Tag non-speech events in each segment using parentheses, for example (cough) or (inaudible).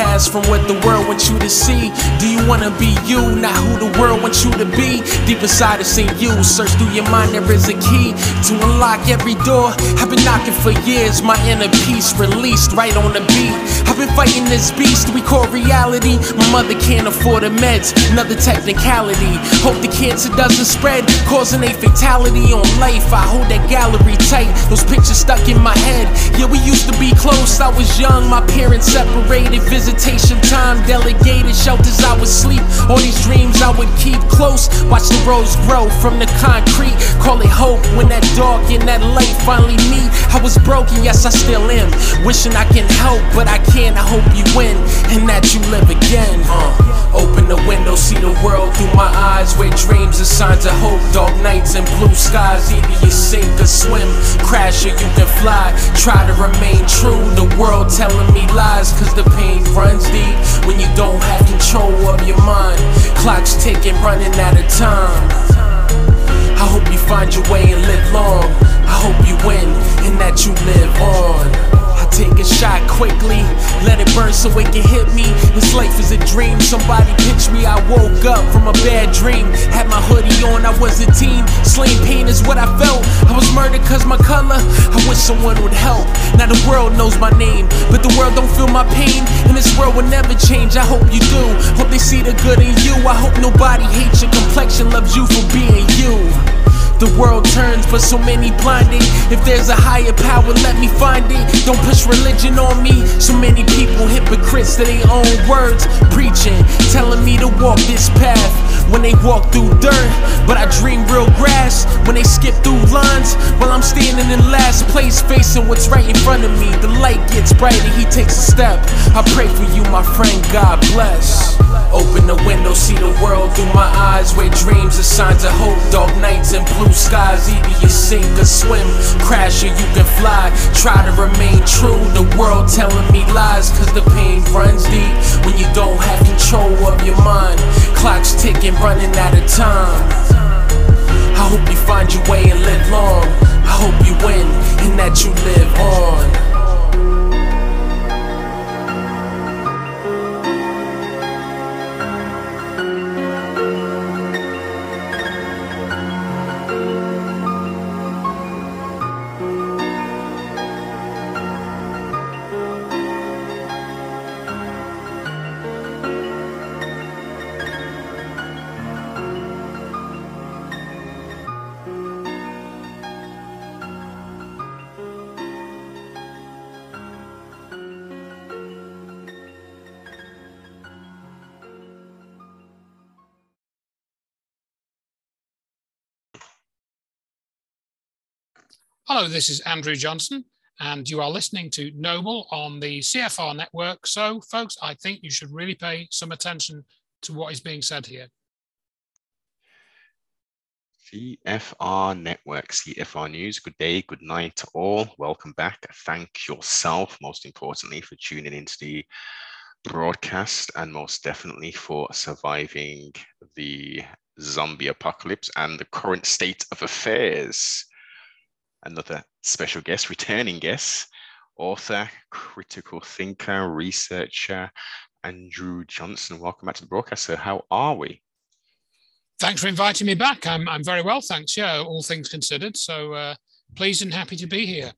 from what the world wants you to see? Do you wanna be you, not who the world wants you to be? Deep inside it's in you, search through your mind, there is a key to unlock every door. I've been knocking for years, my inner peace released right on the beat. I've been fighting this beast we call reality. My mother can't afford the meds, another technicality. Hope the cancer doesn't spread, causing a fatality on life. I hold that gallery tight, those pictures stuck in my head. Yeah, we used to be close, I was young, my parents separated. Visitation time, delegated shelters, I would sleep. All these dreams I would keep close. Watch the rose grow from the concrete. Call it hope when that dark and that light finally meet. I was broken, yes, I still am. Wishing I can help, but I can't. I hope you win and that you live again. Uh, open the window, see the world through my eyes. Where dreams are signs of hope, dark nights and blue skies. Either you sink or swim, crash or you can fly. Try to remain true. The world telling me lies, cause the pain runs deep when you don't have control of your mind. Clock's ticking, running out of time. I hope you find your way and live long. I hope you win and that you live on. Take a shot quickly, let it burn so it can hit me. This life is a dream, somebody pinch me. I woke up from a bad dream. Had my hoodie on, I was a teen. Slain pain is what I felt. I was murdered cause my color. I wish someone would help. Now the world knows my name, but the world don't feel my pain. And this world will never change. I hope you do. Hope they see the good in you. I hope nobody hates your complexion, loves you for being you. The world turns, but so many blinded. If there's a higher power, let me find it. Don't push religion on me. So many people hypocrites to their own words, preaching, telling me to walk this path. When they walk through dirt, but I dream real grass. When they skip through lines, while I'm standing in last place, facing what's right in front of me. The light gets brighter, he takes a step. I pray for you, my friend. God bless. Open the window, see the world through my eyes. Where dreams are signs of hope, dark nights and blue skies. Either you sink or swim, crash or you can fly. Try to remain true. The world telling me lies, cause the pain runs deep when you don't have control of your mind. Clock's ticking, running out of time. I hope you find your way and live long. I hope you win and that you live on. Hello, this is Andrew Johnson, and you are listening to Noble on the CFR network. So, folks, I think you should really pay some attention to what is being said here. CFR Network, CFR News. Good day, good night to all. Welcome back. Thank yourself, most importantly, for tuning into the broadcast and most definitely for surviving the zombie apocalypse and the current state of affairs another special guest, returning guest, author, critical thinker, researcher, Andrew Johnson. Welcome back to the broadcast. So, how are we? Thanks for inviting me back. I'm, I'm very well, thanks. Yeah, all things considered. So, uh, pleased and happy to be here.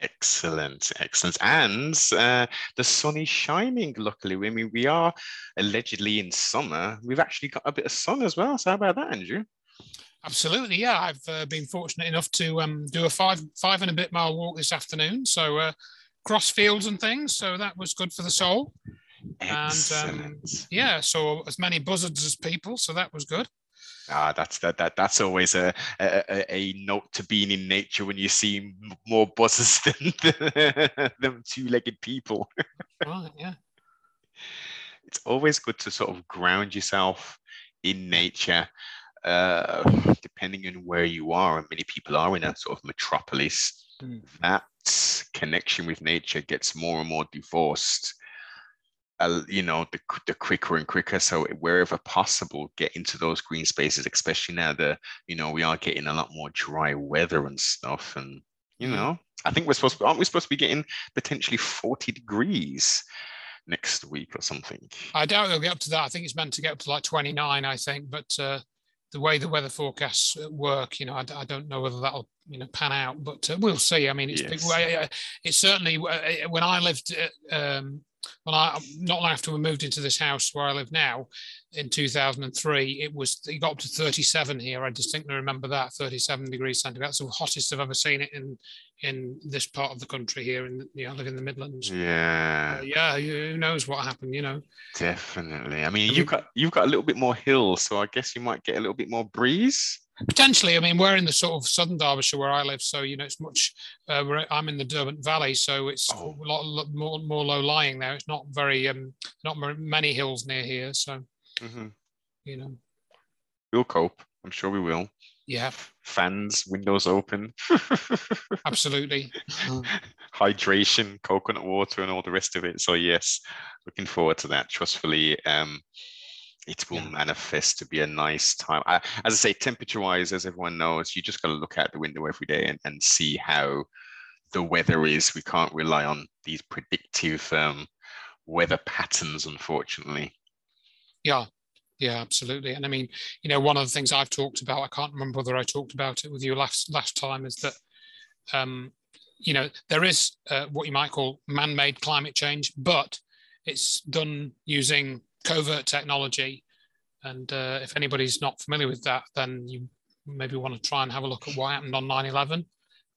Excellent, excellent. And uh, the sun is shining, luckily. I mean, we are allegedly in summer. We've actually got a bit of sun as well. So, how about that, Andrew? Absolutely, yeah. I've uh, been fortunate enough to um, do a five five and a bit mile walk this afternoon. So uh, cross fields and things. So that was good for the soul. Excellent. And um, yeah, so as many buzzards as people. So that was good. Ah, that's that that that's always a, a a note to being in nature when you see more buzzards (laughs) than than two-legged people. right. Yeah. It's always good to sort of ground yourself in nature uh, depending on where you are, and many people are in a sort of metropolis, mm. that connection with nature gets more and more divorced. Uh, you know, the, the quicker and quicker. So wherever possible, get into those green spaces, especially now that, you know, we are getting a lot more dry weather and stuff. And, you hmm. know, I think we're supposed to, aren't we supposed to be getting potentially 40 degrees next week or something. I doubt it'll get up to that. I think it's meant to get up to like 29, I think. But uh, the way the weather forecasts work, you know, I, I don't know whether that'll you know pan out, but uh, we'll see. I mean, it's yes. it's certainly uh, when I lived um, when I not long after we moved into this house where I live now in 2003, it was it got up to 37 here. I distinctly remember that 37 degrees centigrade. That's the hottest I've ever seen it in in this part of the country here. In you know, I live in the Midlands. Yeah, uh, yeah. Who knows what happened? You know. Definitely. I mean, you've got you've got a little bit more hills, so I guess you might get a little bit more breeze. Potentially, I mean, we're in the sort of southern Derbyshire where I live, so you know it's much. Uh, I'm in the Derwent Valley, so it's oh. a lot, lot, more more low lying there. It's not very um not many hills near here, so mm-hmm. you know. We'll cope. I'm sure we will. Yeah. Fans, windows open. (laughs) Absolutely. Hydration, coconut water, and all the rest of it. So yes, looking forward to that. Trustfully, um, it will yeah. manifest to be a nice time. I, as I say, temperature wise, as everyone knows, you just got to look out the window every day and, and see how the weather is. We can't rely on these predictive um, weather patterns, unfortunately. Yeah, yeah, absolutely. And I mean, you know, one of the things I've talked about, I can't remember whether I talked about it with you last last time, is that um, you know there is uh, what you might call man-made climate change, but it's done using covert technology. And uh, if anybody's not familiar with that, then you maybe want to try and have a look at what happened on 9 11.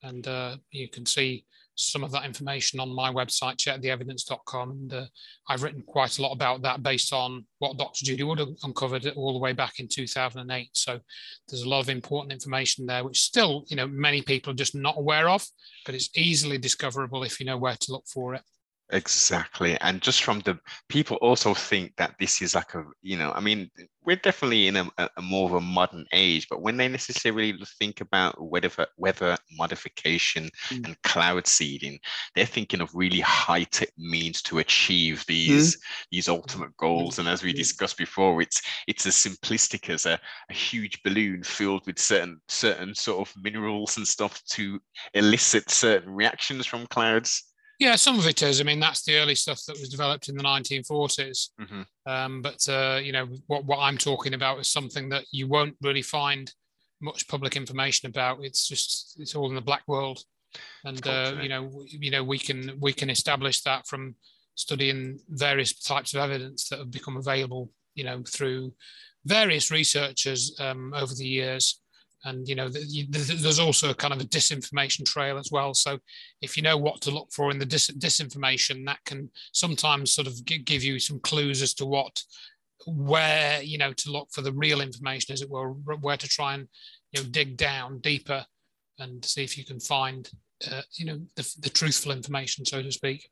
And uh, you can see some of that information on my website, checktheevidence.com. And uh, I've written quite a lot about that based on what Dr. Judy Wood uncovered all the way back in 2008. So there's a lot of important information there, which still, you know, many people are just not aware of, but it's easily discoverable if you know where to look for it. Exactly. And just from the people also think that this is like a, you know, I mean, we're definitely in a, a more of a modern age, but when they necessarily think about weather, weather modification mm. and cloud seeding, they're thinking of really high tech means to achieve these, mm. these ultimate goals. And as we discussed before, it's, it's as simplistic as a, a huge balloon filled with certain, certain sort of minerals and stuff to elicit certain reactions from clouds yeah, some of it is. I mean, that's the early stuff that was developed in the 1940s. Mm-hmm. Um, but uh, you know, what what I'm talking about is something that you won't really find much public information about. It's just it's all in the black world, and uh, you know, you know, we can we can establish that from studying various types of evidence that have become available, you know, through various researchers um, over the years and you know there's also a kind of a disinformation trail as well. So if you know what to look for in the dis- disinformation that can sometimes sort of give you some clues as to what where you know to look for the real information as it were where to try and you know dig down deeper and see if you can find uh, you know the, the truthful information so to speak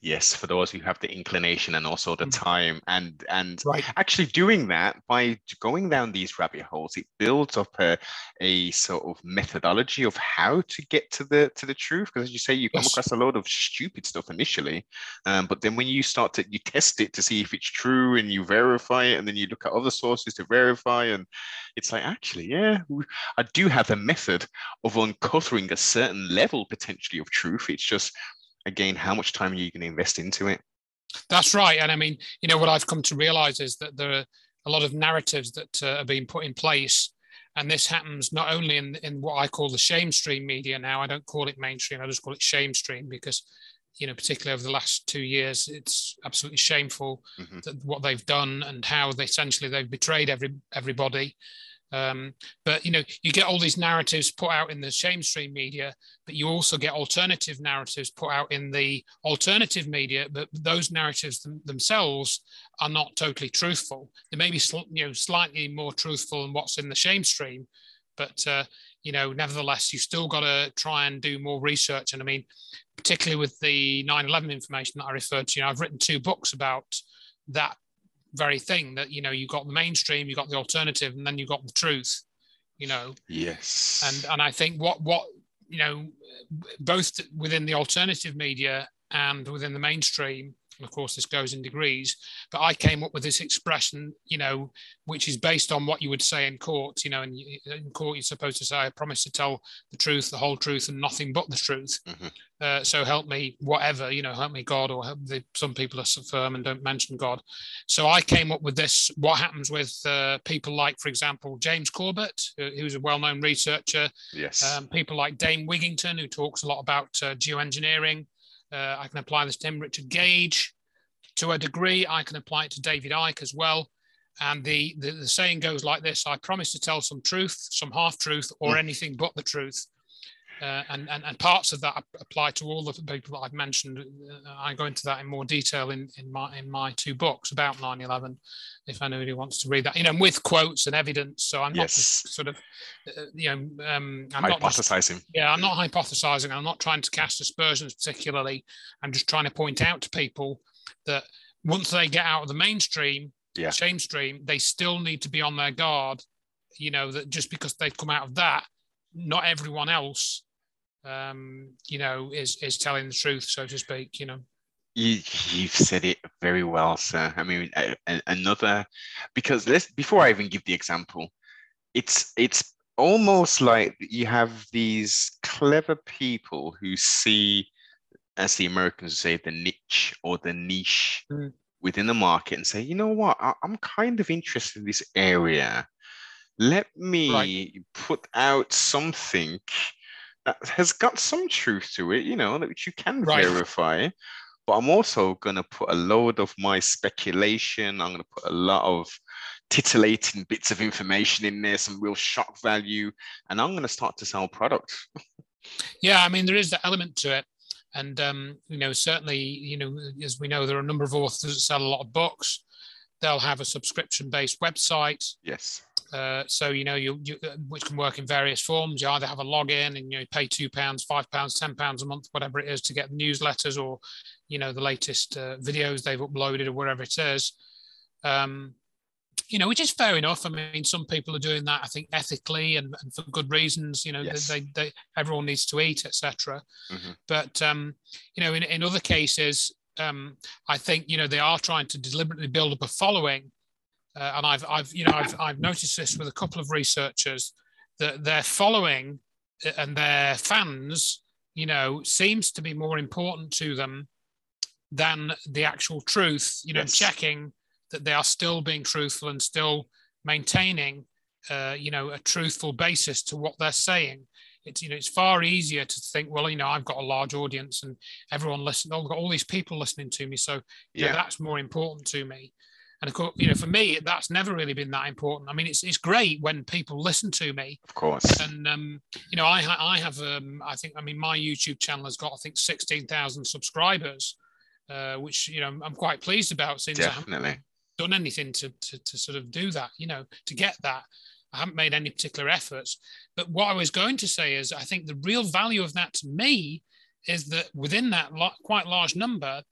yes for those who have the inclination and also the mm. time and and right. actually doing that by going down these rabbit holes it builds up a, a sort of methodology of how to get to the to the truth because as you say you come yes. across a lot of stupid stuff initially um, but then when you start to you test it to see if it's true and you verify it and then you look at other sources to verify and it's like actually yeah i do have a method of uncovering a certain level potentially of truth it's just again, how much time are you going to invest into it? That's right. And I mean, you know, what I've come to realize is that there are a lot of narratives that uh, are being put in place. And this happens not only in, in what I call the shame stream media now, I don't call it mainstream, I just call it shame stream because, you know, particularly over the last two years, it's absolutely shameful mm-hmm. that what they've done and how they essentially they've betrayed every everybody. Um, but you know, you get all these narratives put out in the shame stream media, but you also get alternative narratives put out in the alternative media. But those narratives them, themselves are not totally truthful. They may be sl- you know slightly more truthful than what's in the shame stream, but uh, you know, nevertheless, you still got to try and do more research. And I mean, particularly with the 9/11 information that I referred to, you know, I've written two books about that very thing that you know you got the mainstream you got the alternative and then you got the truth you know? Yes. And and i think what what you know both within the alternative media and within the mainstream and of course this goes in degrees but i came up with this expression you know which is based on what you would say in court you know and in court you're supposed to say i promise to tell the truth the whole truth and nothing but the truth. Mm-hmm. uh, so help me whatever you know help me god or help the, some people are so firm and don't mention god. So i came up with this what happens with uh, people like for example james corbett who's a well-known researcher. Yes. Um, people like dane wigington who talks a lot about uh, geoengineering uh, I can apply this to him. Richard Gage, to a degree, I can apply it to David Icke as well. And the, the, the saying goes like this I promise to tell some truth, some half truth, or mm. anything but the truth. Uh, and, and, and parts of that apply to all the people that I've mentioned. Uh, I go into that in more detail in, in my in my two books about 9/11. If anybody wants to read that, you know, with quotes and evidence. So I'm not yes. just sort of, uh, you know, um, I'm hypothesizing. Not yeah, I'm not hypothesizing. I'm not trying to cast aspersions particularly. I'm just trying to point out to people that once they get out of the mainstream, yeah. shame stream, they still need to be on their guard. You know that just because they've come out of that, not everyone else um, you know, is is telling the truth, so to speak. You know. You, you've said it very well, sir. I mean, a, a, another because let's before I even give the example, it's it's almost like you have these clever people who see, as the Americans say, the niche or the niche mm. within the market and say, you know what, I, am kind of interested in this area. Let me right. put out something that has got some truth to it, you know, which you can right. verify. But I'm also going to put a load of my speculation. I'm going to put a lot of titillating bits of information in there, some real shock value, and I'm going to start to sell products. yeah, I mean, there is that element to it. And, um, you know, certainly, you know, as we know, there are a number of authors that sell a lot of books. They'll have a subscription based website. Yes. Uh, so you know you, you, uh, which can work in various forms. You either have a login and you know, pay two pounds, five pounds, ten pounds a month, whatever it is, to get newsletters or you know the latest uh, videos they've uploaded or whatever it is. Um, you know, which is fair enough. I mean, some people are doing that, I think, ethically and, and for good reasons. You know, yes. they, they, everyone needs to eat, etc. Mm-hmm. But um, you know, in, in other cases, um, I think you know they are trying to deliberately build up a following uh, and I've, I've, you know, I've, I've noticed this with a couple of researchers that their following uh, and their fans, you know, seems to be more important to them than the actual truth. You know, yes. checking that they are still being truthful and still maintaining, uh, you know, a truthful basis to what they're saying. It's you know it's far easier to think well you know I've got a large audience and everyone listen I've got all these people listening to me so yeah. Know, that's more important to me and of course, you know, for me, that's never really been that important. I mean, it's it's great when people listen to me. Of course. And um, you know, I I have um, I think I mean my YouTube channel has got I think sixteen thousand subscribers, uh, which you know I'm quite pleased about since Definitely. I haven't done anything to, to to sort of do that. You know, to get that. I haven't made any particular efforts. But what I was going to say is, I think the real value of that to me is that within that quite large number,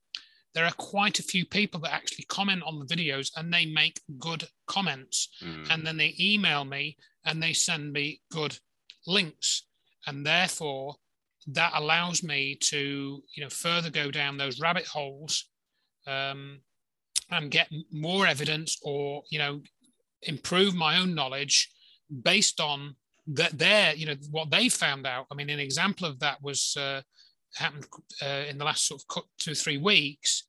there are quite a few people that actually comment on the videos and they make good comments. Mm. and then they email me and they send me good links. And therefore that allows me to you know further go down those rabbit holes um, and get more evidence or you know improve my own knowledge based on that their you know what they found out. I mean an example of that was uh, happened uh, in the last sort of two or three weeks.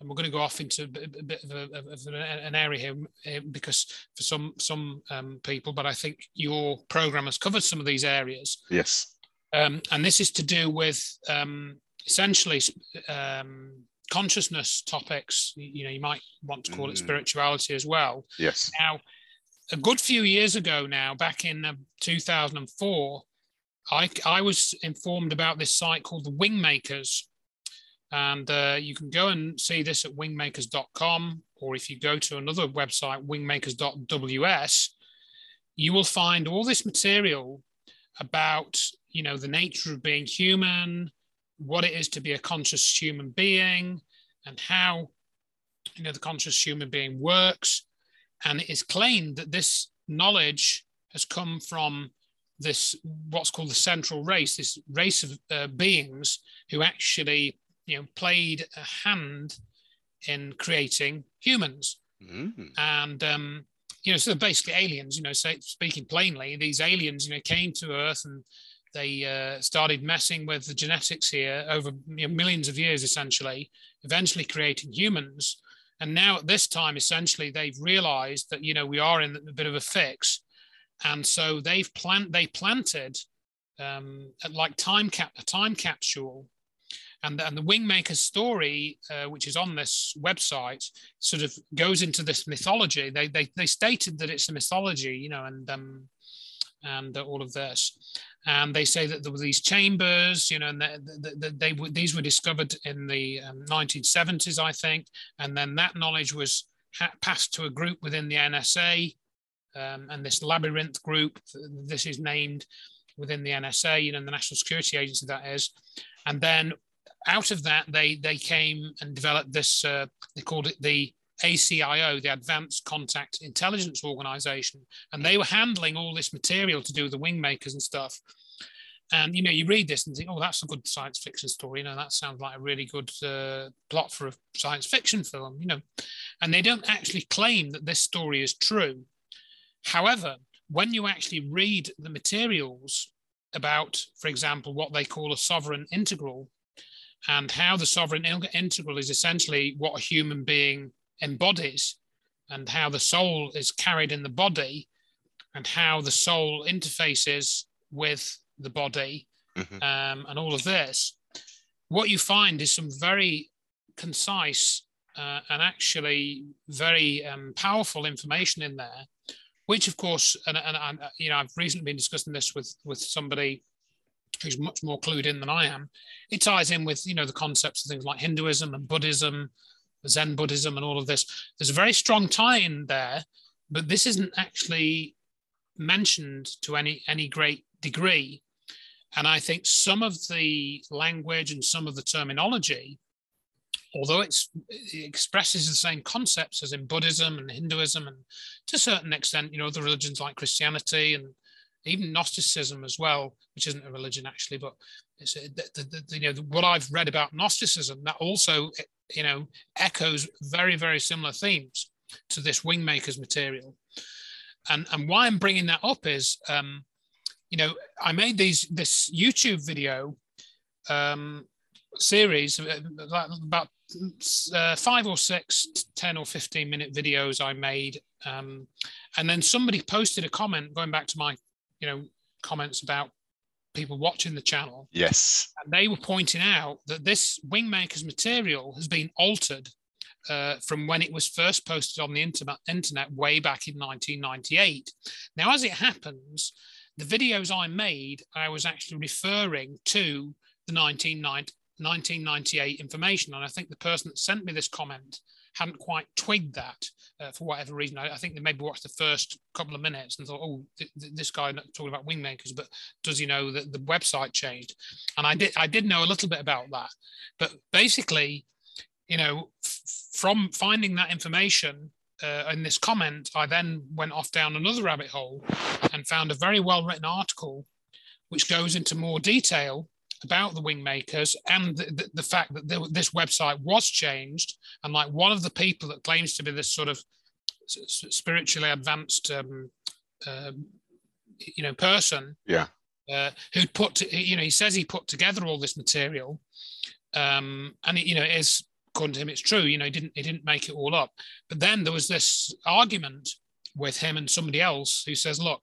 And we're going to go off into a bit of, a, of an area here eh, because for some some um, people, but I think your program has covered some of these areas. Yes. Um, and this is to do with um, essentially um, consciousness topics. You know, you might want to call it mm. spirituality as well. Yes. Now, a good few years ago now, back in uh, 2004, I, I was informed about this site called the Wingmakers. And uh, you can go and see this at wingmakers.com, or if you go to another website, wingmakers.ws, you will find all this material about, you know, the nature of being human, what it is to be a conscious human being, and how, you know, the conscious human being works. And it is claimed that this knowledge has come from this what's called the central race, this race of uh, beings who actually you know played a hand in creating humans. Mm. And um, you know, so basically aliens. You know, say, speaking plainly, these aliens, you know, came to Earth and they uh, started messing with the genetics here over you know, millions of years, essentially, eventually creating humans. And now at this time, essentially, they've realized that you know we are in a bit of a fix, and so they've plant they planted um, like time cap a time capsule and, and the Wingmaker story, uh, which is on this website, sort of goes into this mythology. They, they, they stated that it's a mythology, you know, and um, and all of this. And they say that there were these chambers, you know, and they, they, were, these were discovered in the um, 1970s, I think. And then that knowledge was passed to a group within the NSA, um, and this labyrinth group, this is named within the NSA, you know, the National Security Agency, that is. And then out of that, they they came and developed this. Uh, they called it the ACIO, the Advanced Contact Intelligence Organization, and they were handling all this material to do with the wing makers and stuff. And you know, you read this and think, "Oh, that's a good science fiction story." You know, that sounds like a really good uh, plot for a science fiction film. You know, and they don't actually claim that this story is true. However, when you actually read the materials about, for example, what they call a sovereign integral, and how the sovereign integral is essentially what a human being embodies and how the soul is carried in the body and how the soul interfaces with the body mm-hmm. um, and all of this what you find is some very concise uh, and actually very um, powerful information in there which of course and, and, and uh, you know i've recently been discussing this with with somebody who's much more clued in than I am, it ties in with you know the concepts of things like Hinduism and Buddhism, Zen Buddhism, and all of this. There's a very strong tie in there, but this isn't actually mentioned to any any great degree. And I think some of the language and some of the terminology, although it expresses the same concepts as in Buddhism and Hinduism, and to a certain extent, you know, other religions like Christianity and even Gnosticism as well, which isn't a religion actually, but it's a, the, the, the, you know what I've read about Gnosticism that also you know echoes very very similar themes to this Wingmakers material, and and why I'm bringing that up is um, you know I made these this YouTube video um, series about uh, five or six 10 or 15 minute videos i made um, and then somebody posted a comment going back to my you know, comments about people watching the channel. Yes. And they were pointing out that this Wingmakers material has been altered uh, from when it was first posted on the internet, internet way back in 1998. Now, as it happens, the videos I made, I was actually referring to the 1998 information. And I think the person that sent me this comment hadn't quite twigged that uh, for whatever reason. I, I, think they maybe watched the first couple of minutes and thought, oh, th- th- this guy talking about wingmakers, but does he know that the website changed? And I did, I did know a little bit about that, but basically, you know, f- from finding that information uh, in this comment, I then went off down another rabbit hole and found a very well written article which goes into more detail about the wingmakers and the, the, the fact that the, this website was changed. And like one of the people that claims to be this sort of spiritually advanced um, uh, you know person yeah. uh, who'd put to, you know he says he put together all this material um, and it, you know it is according to him it's true you know he didn't he didn't make it all up. But then there was this argument with him and somebody else who says look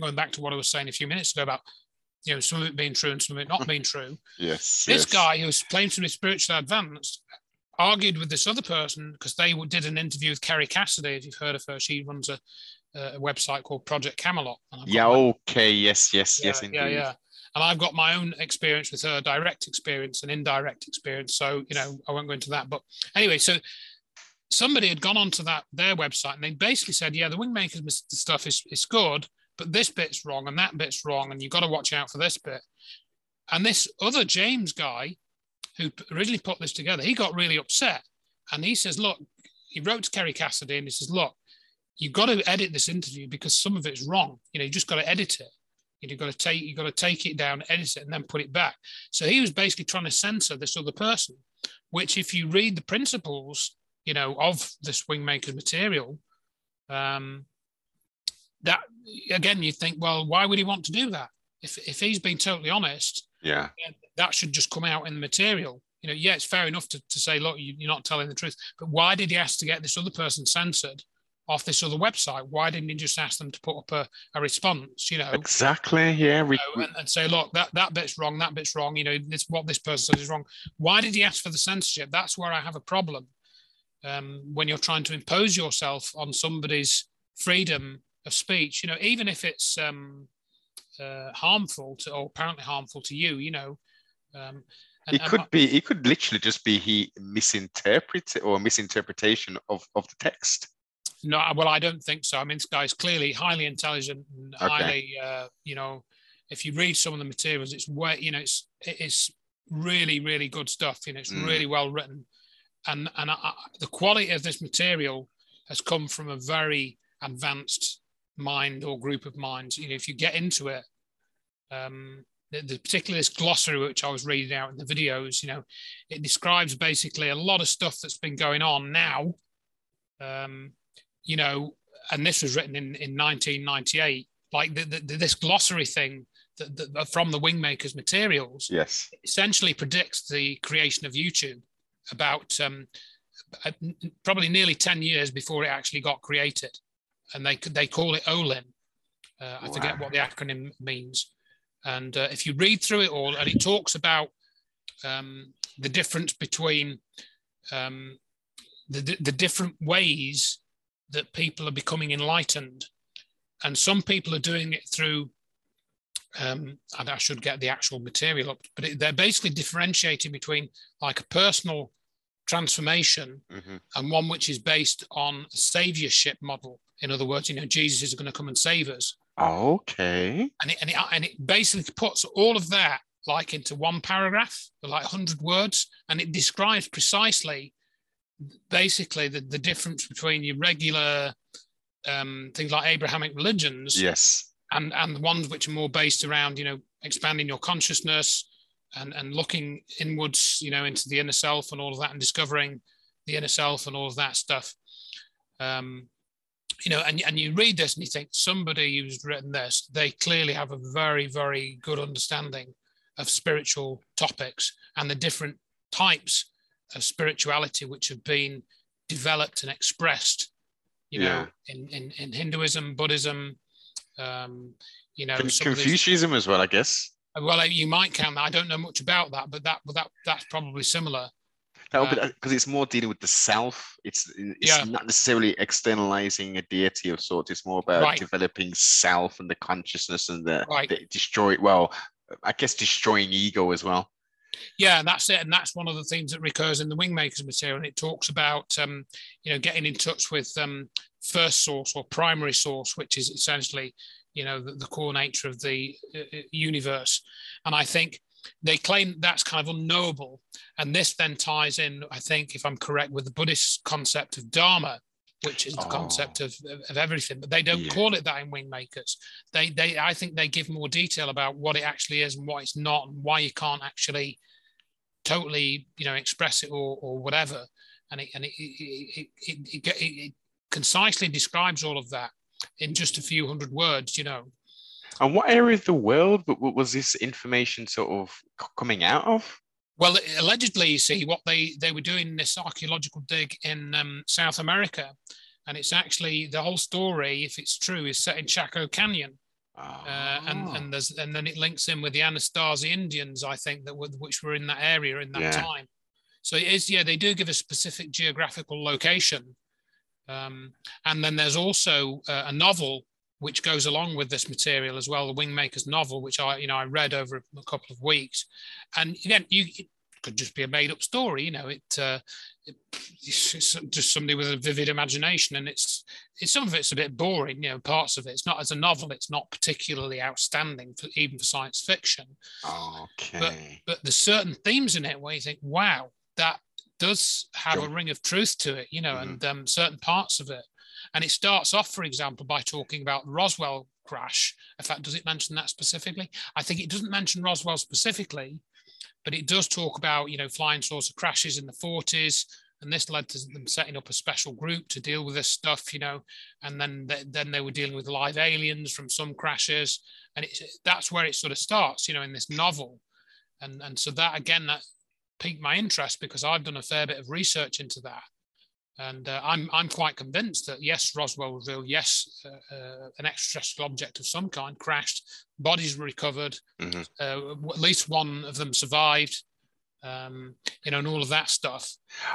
going back to what i was saying a few minutes ago about you know, some of it being true and some of it not being true. (laughs) yes. This yes. guy who's claimed to be spiritually advanced argued with this other person because they did an interview with Kerry Cassidy. If you've heard of her, she runs a, a website called Project Camelot. Yeah. Okay. Yes. Yes. Yeah, yes. Indeed. Yeah. Yeah. And I've got my own experience with her, direct experience and indirect experience. So you know, I won't go into that. But anyway, so somebody had gone onto that their website and they basically said, yeah, the Wingmakers stuff is, is good, but this bit's wrong and that bit's wrong, and you've got to watch out for this bit. And this other James guy who originally put this together, he got really upset. And he says, Look, he wrote to Kerry Cassidy and he says, Look, you've got to edit this interview because some of it's wrong. You know, you just got to edit it. You've got to take you've got to take it down, edit it, and then put it back. So he was basically trying to censor this other person. which if you read the principles, you know, of this Wingmaker's material, um, that again, you think, well, why would he want to do that? If, if he's been totally honest, yeah, that should just come out in the material. You know, yeah, it's fair enough to, to say, look, you, you're not telling the truth, but why did he ask to get this other person censored? off this other website. Why didn't he just ask them to put up a, a response? You know, exactly. Yeah, we, you know, and, and, say, look, that that bit's wrong, that bit's wrong. You know, this what this person says is wrong. Why did he ask for the censorship? That's where I have a problem. Um, when you're trying to impose yourself on somebody's freedom of speech, you know, even if it's um, uh, harmful to or apparently harmful to you, you know. Um, and, it could and, be. It could literally just be he misinterpret or misinterpretation of of the text. No, well, I don't think so. I mean, this guy's clearly highly intelligent and okay. highly, uh, you know, if you read some of the materials, it's way, you know, it's it's really, really good stuff. You know, it's mm. really well written, and and I, the quality of this material has come from a very advanced mind or group of minds. You know, if you get into it, um, the, the, particularly this glossary which I was reading out in the videos, you know, it describes basically a lot of stuff that's been going on now. Um, you know, and this was written in, in 1998, like the, the, this glossary thing that, that, from the Wingmakers materials, yes, essentially predicts the creation of YouTube about um, uh, probably nearly 10 years before it actually got created. And they, they call it OLIN. Uh, I wow. forget what the acronym means. And uh, if you read through it all, and it talks about um, the difference between um, the, the different ways that people are becoming enlightened. And some people are doing it through, um, and I should get the actual material up, but it, they're basically differentiating between like a personal transformation mm-hmm. and one which is based on a saviorship model. In other words, you know, Jesus is going to come and save us. Okay. And it, and it, and it basically puts all of that like into one paragraph, like 100 words, and it describes precisely basically the, the difference between your regular um, things like Abrahamic religions, yes, and and ones which are more based around you know expanding your consciousness and and looking inwards, you know, into the inner self and all of that, and discovering the inner self and all of that stuff. Um, you know, and, and you read this and you think somebody who's written this, they clearly have a very, very good understanding of spiritual topics and the different types of spirituality which have been developed and expressed, you yeah. know, in, in, in Hinduism, Buddhism, um, you know, Confucianism as well, I guess. Well, you might count that. I don't know much about that, but that that that's probably similar. No, because uh, it's more dealing with the self. It's it's yeah. not necessarily externalizing a deity of sorts. It's more about right. developing self and the consciousness and the, right. the destroy. Well, I guess destroying ego as well. Yeah, that's it, and that's one of the themes that recurs in the Wingmakers material. And it talks about um, you know getting in touch with um, first source or primary source, which is essentially you know the, the core nature of the uh, uh universe. And I think they claim that's kind of unknowable, and this then ties in, I think, if I'm correct, with the Buddhist concept of Dharma, which is the oh. concept of, of everything. But they don't yeah. call it that in Wingmakers. They, they, I think they give more detail about what it actually is and what it's not, and why you can't actually totally, you know, express it or, or whatever. And it, and it, it, it, it, it concisely describes all of that in just a few hundred words, you know. And what area of the world was this information sort of coming out of? Well, allegedly, you see, what they, they were doing this archaeological dig in um, South America, and it's actually the whole story, if it's true, is set in Chaco Canyon. Oh. Uh, and ah. and there's and then it links in with the Anasazi Indians, I think that were, which were in that area in that yeah. time. So it is, yeah, they do give a specific geographical location, um, and then there's also uh, a novel which goes along with this material as well, the Wingmakers novel, which I, you know, I read over a couple of weeks. And again, you it could just be a made up story, you know, it, uh, it, it's just somebody with a vivid imagination. And it's, it's some of it's a bit boring, you know, parts of it. It's not as a novel, it's not particularly outstanding for even for science fiction. Okay. But, but there's certain themes in it where you think, wow, that does have a ring of truth to it, you know, mm-hmm. and um, certain parts of it. And it starts off, for example, by talking about Roswell crash. In fact, does it mention that specifically? I think it doesn't mention Roswell specifically, but it does talk about you know flying saucer crashes in the 40s and this led to them setting up a special group to deal with this stuff you know and then they, then they were dealing with live aliens from some crashes and it, that's where it sort of starts you know in this novel and and so that again that piqued my interest because i've done a fair bit of research into that and uh, I'm, I'm quite convinced that yes, Roswell was real. Yes, uh, uh, an extraterrestrial object of some kind crashed. Bodies were recovered. Mm-hmm. Uh, at least one of them survived. Um, you know, and all of that stuff.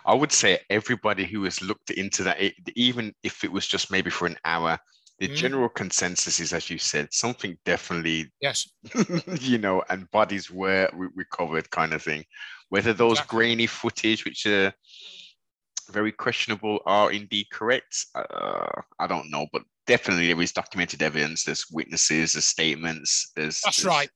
I would say everybody who has looked into that, even if it was just maybe for an hour, the mm. general consensus is, as you said, something definitely, yes, (laughs) you know, and bodies were re- recovered, kind of thing. Whether those exactly. grainy footage, which are very questionable are indeed correct. Uh, I don't know, but definitely there is documented evidence. There's witnesses, there's statements. There's that's there's... right.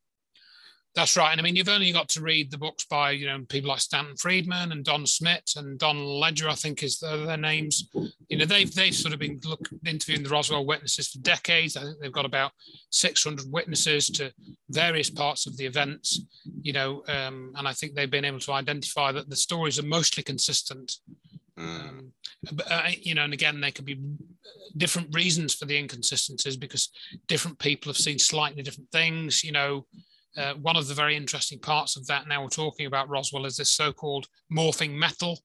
That's right. And I mean, you've only got to read the books by you know people like Stanton Friedman and Don Schmitt and Don Ledger, I think is their, their names. You know, they've they've sort of been look, interviewing the Roswell witnesses for decades. I think they've got about 600 witnesses to various parts of the events. You know, um, and I think they've been able to identify that the stories are mostly consistent. Mm. Um, but, uh, you know, and again, there could be different reasons for the inconsistencies because different people have seen slightly different things. You know, uh, one of the very interesting parts of that now we're talking about Roswell is this so-called morphing metal.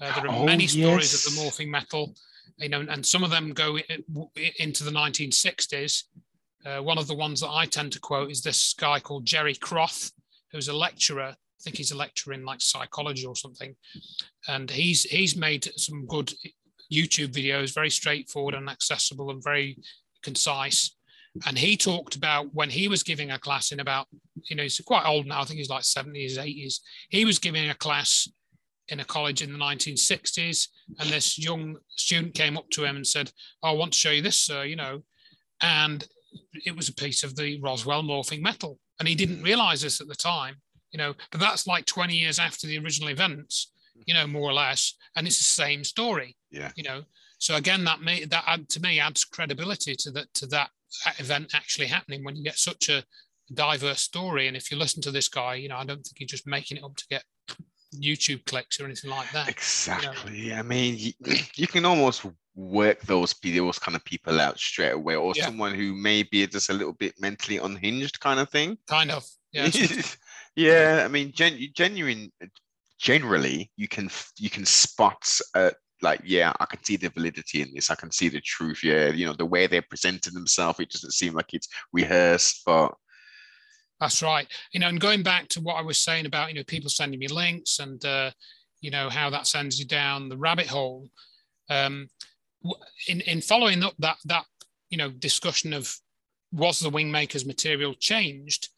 Uh, there are oh, many stories yes. of the morphing metal, you know, and some of them go into the 1960s. Uh, one of the ones that I tend to quote is this guy called Jerry Croth, who's a lecturer think he's a lecturer in like psychology or something, and he's he's made some good YouTube videos, very straightforward and accessible and very concise. And he talked about when he was giving a class in about, you know, he's quite old now. I think he's like 70s, 80s. He was giving a class in a college in the 1960s, and this young student came up to him and said, oh, "I want to show you this, sir," you know, and it was a piece of the Roswell morphing metal, and he didn't realize this at the time you know, but that's like 20 years after the original events, you know, more or less, and it's the same story. Yeah. You know, so again, that may that add, to me adds credibility to that to that event actually happening when you get such a diverse story. And if you listen to this guy, you know, I don't think he's just making it up to get YouTube clicks or anything like that. Exactly. You know? I mean, you, (clears throat) you, can almost work those those kind of people out straight away, or yeah. someone who may be just a little bit mentally unhinged, kind of thing. Kind of. Yeah. (laughs) (laughs) Yeah, I mean, gen- genuine. Generally, you can you can spot uh, like, yeah, I can see the validity in this. I can see the truth. Yeah, you know, the way they're presenting themselves, it doesn't seem like it's rehearsed, but. That's right. You know, and going back to what I was saying about, you know, people sending me links and, uh, you know, how that sends you down the rabbit hole. Um, in, in following up that, that, you know, discussion of was the Wingmakers material changed,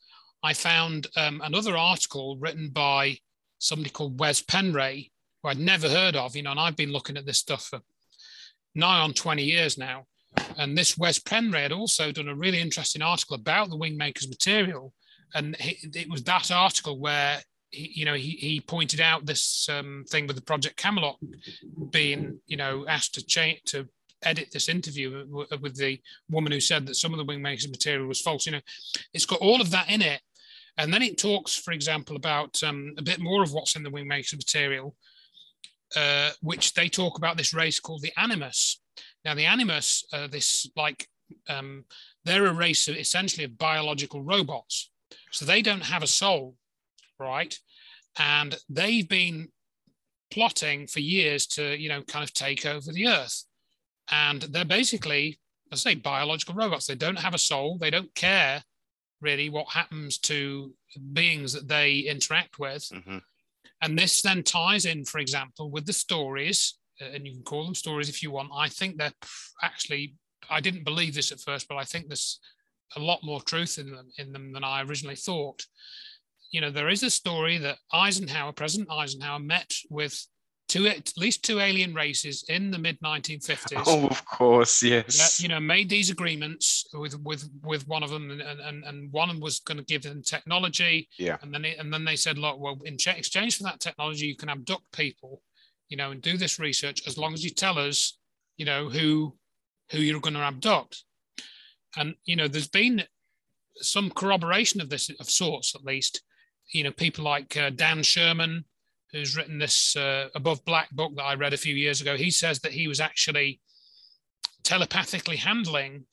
I found um, another article written by somebody called Wes Penre, who I'd never heard of, you know, and I've been looking at this stuff for nigh on 20 years now. And this Wes Penre had also done a really interesting article about the Wingmakers material. And it was that article where, he, you know, he, he pointed out this um, thing with the Project Camelot being, you know, asked to change, to edit this interview with the woman who said that some of the Wingmakers material was false. You know, it's got all of that in it. And then it talks, for example, about um, a bit more of what's in the Wingmaker material, uh, which they talk about this race called the Animus. Now, the Animus, uh, this like, um, they're a race of, essentially of biological robots. So they don't have a soul, right? And they've been plotting for years to, you know, kind of take over the Earth. And they're basically, I say, biological robots. They don't have a soul. They don't care really what happens to beings that they interact with. Mm-hmm. And this then ties in, for example, with the stories, uh, and you can call them stories if you want. I think they're actually, I didn't believe this at first, but I think there's a lot more truth in them in them than I originally thought. You know, there is a story that Eisenhower, President Eisenhower, met with two at least two alien races in the mid 1950s. (laughs) Oh, of course, yes. you know, made these agreements with with with one of them, and and, and one was going to give them technology. Yeah. And then it, and then they said, look, well, in exchange for that technology, you can abduct people, you know, and do this research as long as you tell us, you know, who who you're going to abduct. And you know, there's been some corroboration of this of sorts, at least. you know, people like uh, Dan Sherman, who's written this uh, Above Black book that I read a few years ago, he says that he was actually telepathically handling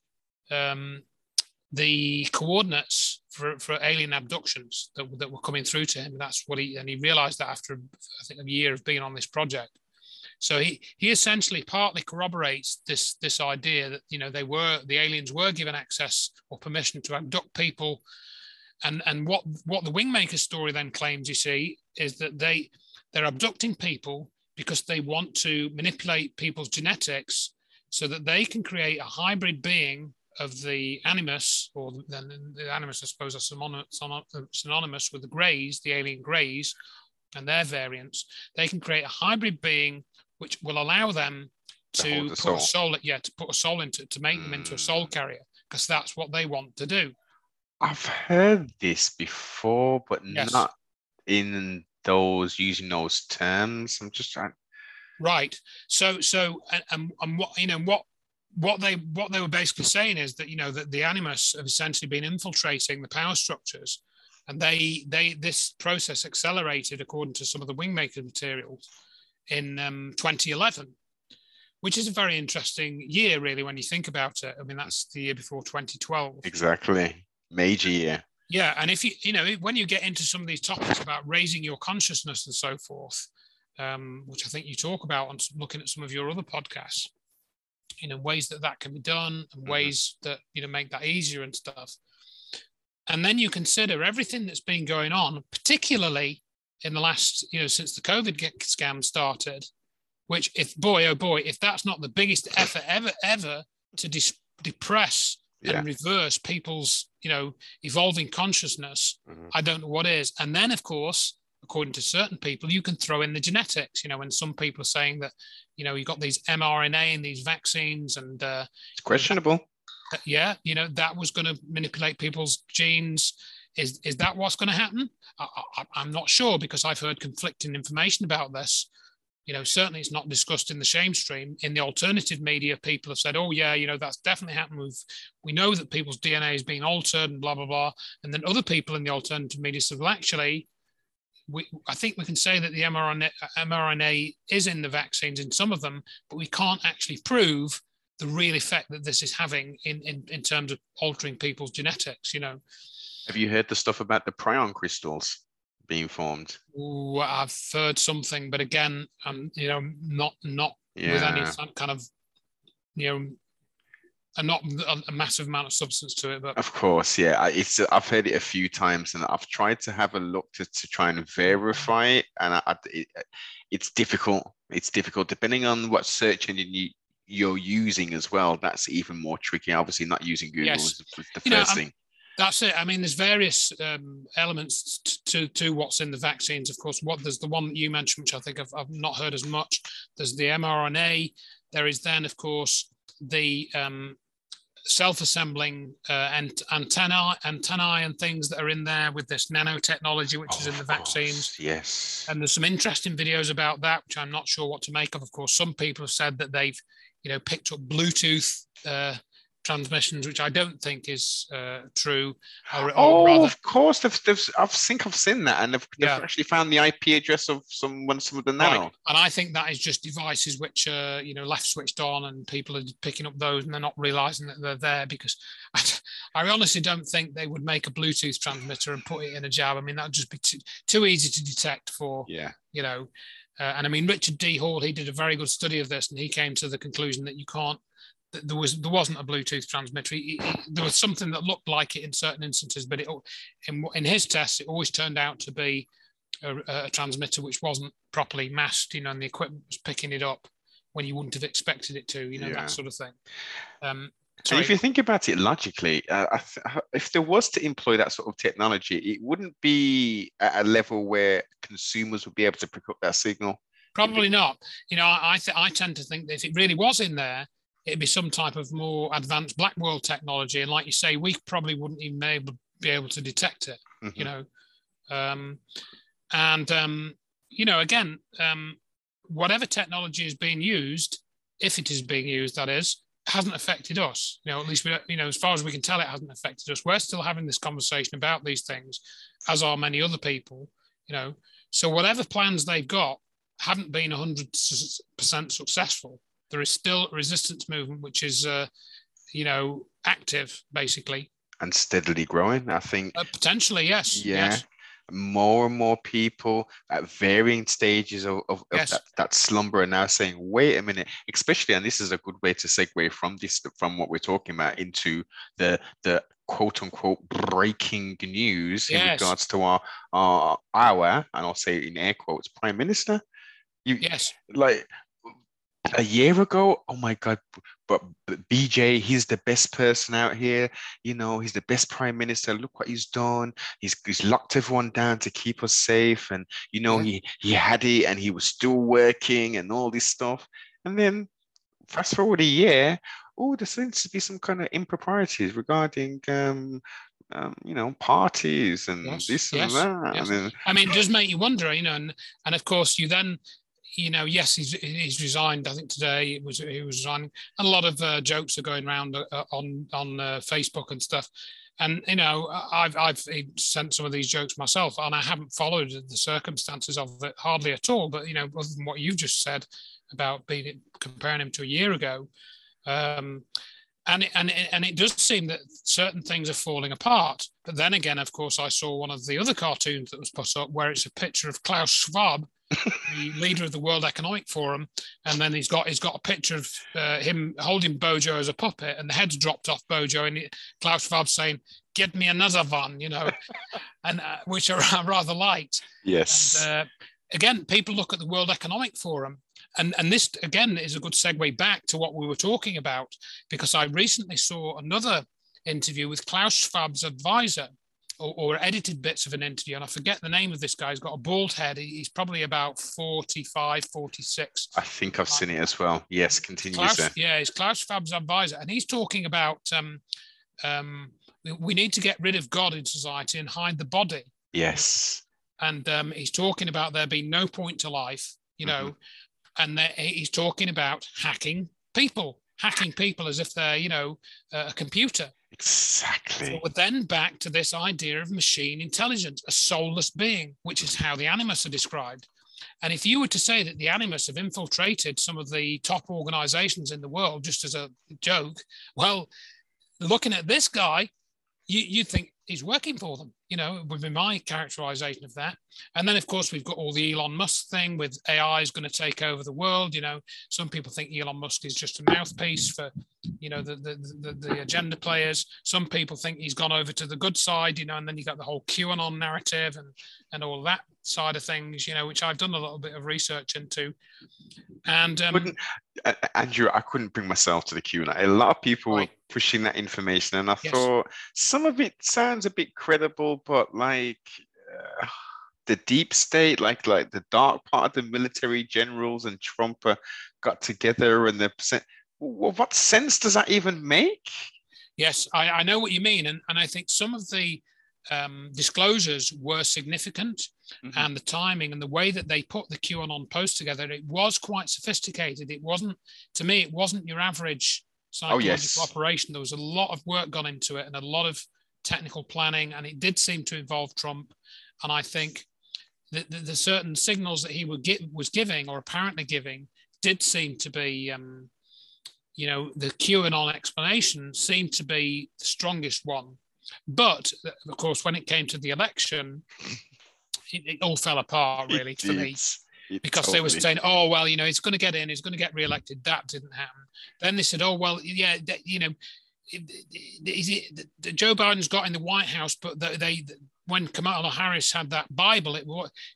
um, the coordinates for, for alien abductions that, that were coming through to him. That's what he and he realized that after I think a year of being on this project. So he he essentially partly corroborates this this idea that you know they were the aliens were given access or permission to abduct people, and and what what the Wingmaker story then claims, you see, is that they they're abducting people because they want to manipulate people's genetics so that they can create a hybrid being of the animus, or then the animus, I suppose, are synonymous with the greys, the alien greys, and their variants. They can create a hybrid being which will allow them to put soul. a soul, yeah, to put a soul into, to make mm. them into a soul hmm. carrier, because that's what they want to do. I've heard this before, but yes. not in those using those terms. I'm just trying. Right. So, so, and, and, and what you know, what what they what they were basically saying is that you know that the animus have essentially been infiltrating the power structures. And they they this process accelerated according to some of the wingmaker materials in um, 2011 which is a very interesting year really when you think about it. I mean that's the year before 2012 exactly. Major year. Yeah and if you you know when you get into some of these topics about raising your consciousness and so forth um, which i think you talk about on looking at some of your other podcasts you know ways that that can be done and mm-hmm. ways that you know make that easier and stuff and then you consider everything that's been going on particularly in the last you know since the covid scam started which if boy oh boy if that's not the biggest (laughs) effort ever ever to dis- depress yeah. and reverse people's you know evolving consciousness mm-hmm. i don't know what is and then of course according to certain people, you can throw in the genetics. You know, when some people are saying that, you know, you've got these mRNA and these vaccines, and uh, it's questionable. Yeah, you know, that was going to manipulate people's genes. Is is that what's going to happen? I, am not sure because I've heard conflicting information about this. You know, certainly it's not discussed in the shame stream. In the alternative media, people have said, "Oh yeah, you know, that's definitely happened. We've we know that people's DNA is being altered and blah blah blah." And then other people in the alternative media said, "Well, actually, we, I think we can say that the mRNA, mRNA is in the vaccines in some of them, but we can't actually prove the real effect that this is having in, in, in terms of altering people's genetics, you know. Have you heard the stuff about the prion crystals being formed? Ooh, I've heard something, but again, um, you know, not not yeah. with any kind of you know and not a, massive amount of substance to it. But of course, yeah, it's I've heard it a few times, and I've tried to have a look to, to try and verify it, and I, it, it's difficult. It's difficult depending on what search engine you you're using as well. That's even more tricky. Obviously, not using Google yes. is the you first know, thing. That's it. I mean, there's various um, elements to, to what's in the vaccines. Of course, what there's the one that you mentioned, which I think I've, I've not heard as much. There's the mRNA. There is then, of course, the um, self-assembling uh, and antennae, antennae and things that are in there with this nanotechnology, which oh, is in the vaccines. Course. Yes. And there's some interesting videos about that, which I'm not sure what to make of. Of course, some people have said that they've, you know, picked up Bluetooth uh, transmissions, which I don't think is uh, true. Or, or oh, rather... of course, they've, they've, I think I've seen that, and they've, they've yeah. actually found the IP address of some some of the nano. Right. And I think that is just devices which are you know left switched on, and people are picking up those, and they're not realizing that they're there because I, (laughs) I honestly don't think they would make a Bluetooth transmitter and put it in a jab. I mean, that would just be too, too easy to detect for yeah, you know. Uh, and I mean, Richard D. Hall, he did a very good study of this, and he came to the conclusion that you can't there was there wasn't a Bluetooth transmitter. He, he, there was something that looked like it in certain instances, but it in, in his tests it always turned out to be a, a, transmitter which wasn't properly masked. You know, and the equipment was picking it up when you wouldn't have expected it to. You know, yeah. that sort of thing. Um, and if you think about it logically, uh, th- if there was to employ that sort of technology, it wouldn't be at a level where consumers would be able to pick up that signal. Probably not. You know, I th- I tend to think that if it really was in there, it'd be some type of more advanced black world technology. And like you say, we probably wouldn't even be able, be able to detect it, mm-hmm. you know. Um, and, um, you know, again, um, whatever technology is being used, if it is being used, that is, hasn't affected us. You know, at least we, you know, as far as we can tell, it hasn't affected us. We're still having this conversation about these things, as are many other people. You know, so whatever plans they've got haven't been 100% successful. There is still a resistance movement, which is, uh, you know, active basically. And steadily growing, I think. Uh, potentially, yes. Yeah. Yes more and more people at varying stages of, of, yes. that, that, slumber are now saying, wait a minute, especially, and this is a good way to segue from this, from what we're talking about into the, the quote unquote breaking news yes. in regards to our, our, our, and I'll say in air quotes, prime minister. You, yes. Like a year ago, oh my God, but, BJ, he's the best person out here. You know, he's the best prime minister. Look what he's done. He's, he's locked everyone down to keep us safe. And, you know, yeah. he, he had it and he was still working and all this stuff. And then fast forward a year, oh, there seems to be some kind of improprieties regarding um, um, you know, parties and yes, this yes, and that. Yes. And then, I mean, it does make you wonder, you know, and, and of course you then you know, yes, he's, he's resigned. I think today it was he was resigning, and a lot of uh, jokes are going around uh, on on uh, Facebook and stuff. And you know, I've I've sent some of these jokes myself, and I haven't followed the circumstances of it hardly at all. But you know, other than what you've just said about being comparing him to a year ago, um, and it, and it, and it does seem that certain things are falling apart. But then again, of course, I saw one of the other cartoons that was put up where it's a picture of Klaus Schwab the leader of the World Economic Forum, and then he's got he's got a picture of uh, him holding Bojo as a puppet, and the head's dropped off Bojo, and Klaus Schwab saying, "Get me another one," you know, (laughs) and uh, which are rather light. Yes. And, uh, again, people look at the World Economic Forum, and and this again is a good segue back to what we were talking about because I recently saw another interview with Klaus Schwab's advisor or, or, edited bits of an interview, and I forget the name of this guy. He's got a bald head. He's probably about 45, 46. I think I've seen it as well. Yes, continue, Klaus, sir. Yeah, he's Klaus Schwab's advisor, and he's talking about um, um, we need to get rid of God in society and hide the body. Yes. And um, he's talking about there being no point to life, you know, mm-hmm. and he's talking about hacking people, hacking people as if they're, you know, a computer. Exactly. So we're then back to this idea of machine intelligence, a soulless being, which is how the animus are described. And if you were to say that the animus have infiltrated some of the top organizations in the world, just as a joke, well, looking at this guy, you, you think he's working for them, you know, would be my characterization of that. And then, of course, we've got all the Elon Musk thing with AI is going to take over the world. You know, some people think Elon Musk is just a mouthpiece for, you know, the, the, the, the agenda players. Some people think he's gone over to the good side, you know, and then you got the whole QAnon narrative and, and all that side of things, you know, which I've done a little bit of research into. And um, Andrew, I couldn't bring myself to the QAnon. A lot of people right. were pushing that information, and I yes. thought some of it sounds a bit credible, but like. Uh, the deep state, like like the dark part of the military generals and Trump uh, got together, and the well, what sense does that even make? Yes, I, I know what you mean, and and I think some of the um, disclosures were significant, mm-hmm. and the timing and the way that they put the QAnon post together, it was quite sophisticated. It wasn't, to me, it wasn't your average psychological oh, yes. operation. There was a lot of work gone into it and a lot of technical planning, and it did seem to involve Trump. And I think the, the, the certain signals that he would get, was giving or apparently giving did seem to be, um, you know, the QAnon explanation seemed to be the strongest one but of course, when it came to the election, it, it all fell apart really for me. because totally. they were saying, "Oh well, you know, he's going to get in, he's going to get re-elected." That didn't happen. Then they said, "Oh well, yeah, you know, is it Joe Biden's got in the White House, but they, they when Kamala Harris had that Bible, it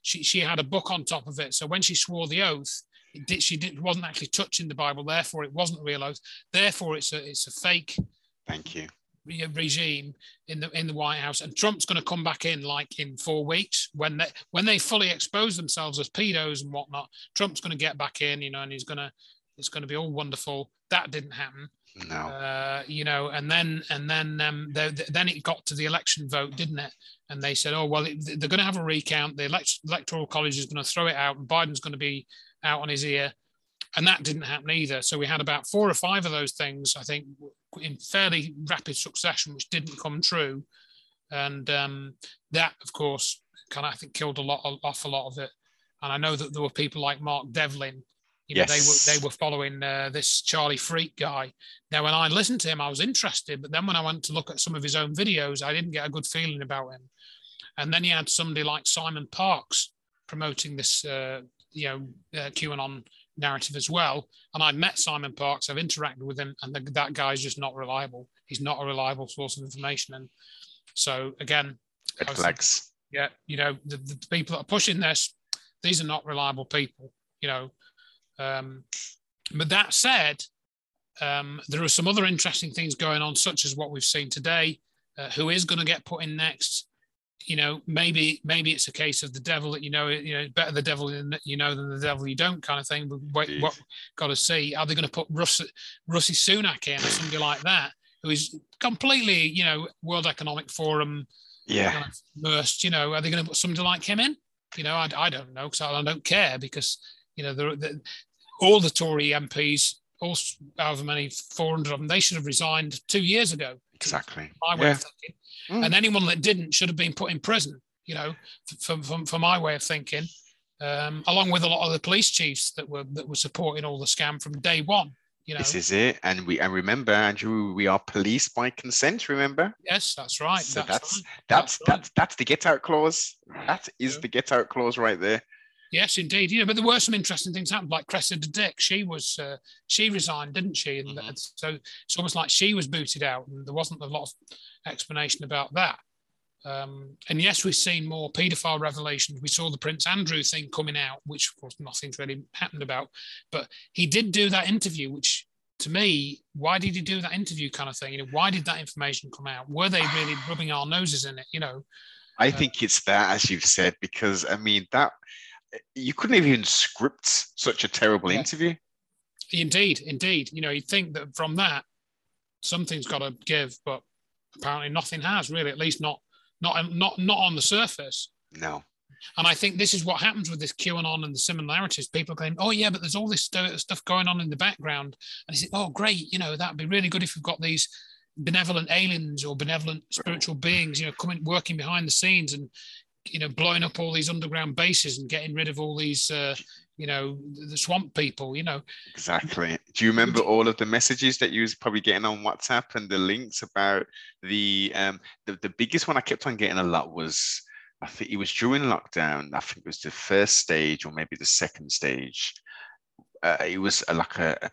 she she had a book on top of it. So when she swore the oath, did, she did, wasn't actually touching the Bible. Therefore, it wasn't a real oath. Therefore, it's a it's a fake. Thank you regime in the in the White House, and Trump's going to come back in like in four weeks when they when they fully expose themselves as pedos and whatnot. Trump's going to get back in, you know, and he's going to it's going to be all wonderful. That didn't happen. No. Uh, you know, and then and then um, then it got to the election vote, didn't it? And they said, oh well, they're going to have a recount. The elect- electoral college is going to throw it out, and Biden's going to be out on his ear. and that didn't happen either. So we had about four or five of those things, I think, in fairly rapid succession, which didn't come true, and um, that, of course, kind of I think killed a lot off a lot of it. And I know that there were people like Mark Devlin. You know, yes. they were they were following uh, this Charlie Freak guy. Now, when I listened to him, I was interested, but then when I went to look at some of his own videos, I didn't get a good feeling about him. And then he had somebody like Simon Parkes promoting this, uh, you know, uh, QAnon narrative as well. And I met Simon Parkes, I've interacted with him, and the, that guy's just not reliable. He's not a reliable source of information. And so, again, red flags. Yeah, you know, the, the, people that are pushing this, these are not reliable people, you know. Um, but that said, um, there are some other interesting things going on, such as what we've seen today. Uh, who is going to get put in next? you know, maybe maybe it's a case of the devil that you know, you know, better the devil you know than the devil you don't kind of thing. But wait, what got to see? Are they going to put Russ, Rishi Sunak in or somebody like that, who is completely, you know, World Economic Forum, yeah, kind of immersed? You know, are they going to put somebody like him in? You know, I, I don't know because I, I, don't care because you know the, the, all the Tory MPs, all however many, four hundred of them, they should have resigned two years ago. Exactly. My way yeah. of thinking. Mm. And anyone that didn't should have been put in prison, you know, for, for, for my way of thinking, um, along with a lot of the police chiefs that were that were supporting all the scam from day one. You know? This is it, and we and remember, Andrew, we are police by consent. Remember? Yes, that's right. So that's that's right. that's, that's, that's, the get out clause. That is yeah. the get out clause right there. Yes, indeed. You know, but there were some interesting things happened. Like Cressida Dick, she was uh, she resigned, didn't she? And mm-hmm. so it's almost like she was booted out, and there wasn't a lot of explanation about that. Um, and yes, we've seen more paedophile revelations. We saw the Prince Andrew thing coming out, which of course nothing's really happened about. But he did do that interview, which to me, why did he do that interview kind of thing? You know, why did that information come out? Were they really rubbing our noses in it? You know, I uh, think it's that, as you've said, because I mean that you couldn't even script such a terrible yeah. interview. Indeed, indeed. You know, you'd think that from that something's got to give, but apparently nothing has really. At least not not not not on the surface. No. And I think this is what happens with this QAnon and the similarities. People going, oh yeah, but there's all this stuff going on in the background, and you think, oh great, you know that'd be really good if we've got these benevolent aliens or benevolent spiritual beings, you know, coming working behind the scenes and you know, blowing up all these underground bases and getting rid of all these, uh, you know, the swamp people, you know. Exactly. Do you remember all of the messages that you was probably getting on WhatsApp and the links about the um the, the biggest one I kept on getting a lot was I think it was during lockdown. I think it was the first stage or maybe the second stage. Uh, it was a, like a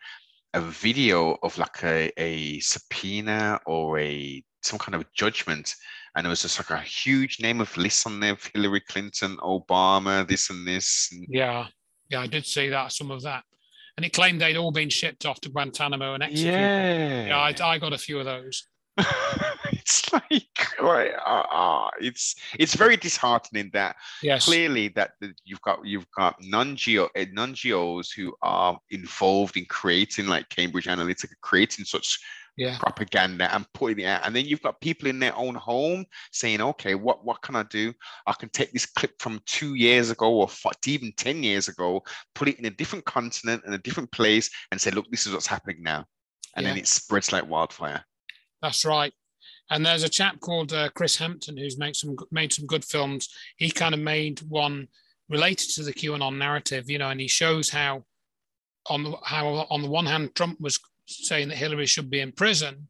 a video of like a, a subpoena or a some kind of judgment and it was just like a huge name of lists on there Hillary Clinton, Obama, this and this. Yeah, yeah, I did see that, some of that. And it claimed they'd all been shipped off to Guantanamo and executed. Yeah, yeah I, I got a few of those. (laughs) it's like, uh, uh, it's it's very disheartening that yes. clearly that you've got you've got non-geo eh, non-geos who are involved in creating like Cambridge Analytica, creating such yeah. propaganda and putting it out. And then you've got people in their own home saying, okay, what, what can I do? I can take this clip from two years ago or even 10 years ago, put it in a different continent and a different place and say, look, this is what's happening now. And yeah. then it spreads like wildfire. That's right. And there's a chap called uh, Chris Hampton who's made some made some good films. He kind of made one related to the QAnon narrative, you know, and he shows how on the how on the one hand Trump was saying that Hillary should be in prison.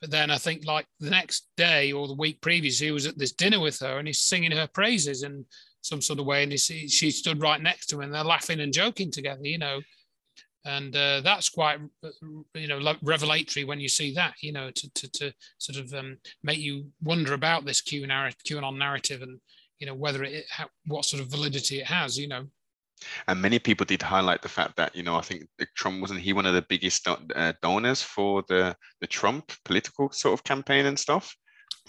But then I think like the next day or the week previous, he was at this dinner with her and he's singing her praises in some sort of way. And he, she stood right next to him and they're laughing and joking together, you know. And uh, that's quite, you know, revelatory when you see that, you know, to, to, to sort of um, make you wonder about this Q narrative, QAnon narrative and, you know, whether it, what sort of validity it has, you know. And many people did highlight the fact that you know I think Trump wasn't he one of the biggest uh, donors for the the Trump political sort of campaign and stuff.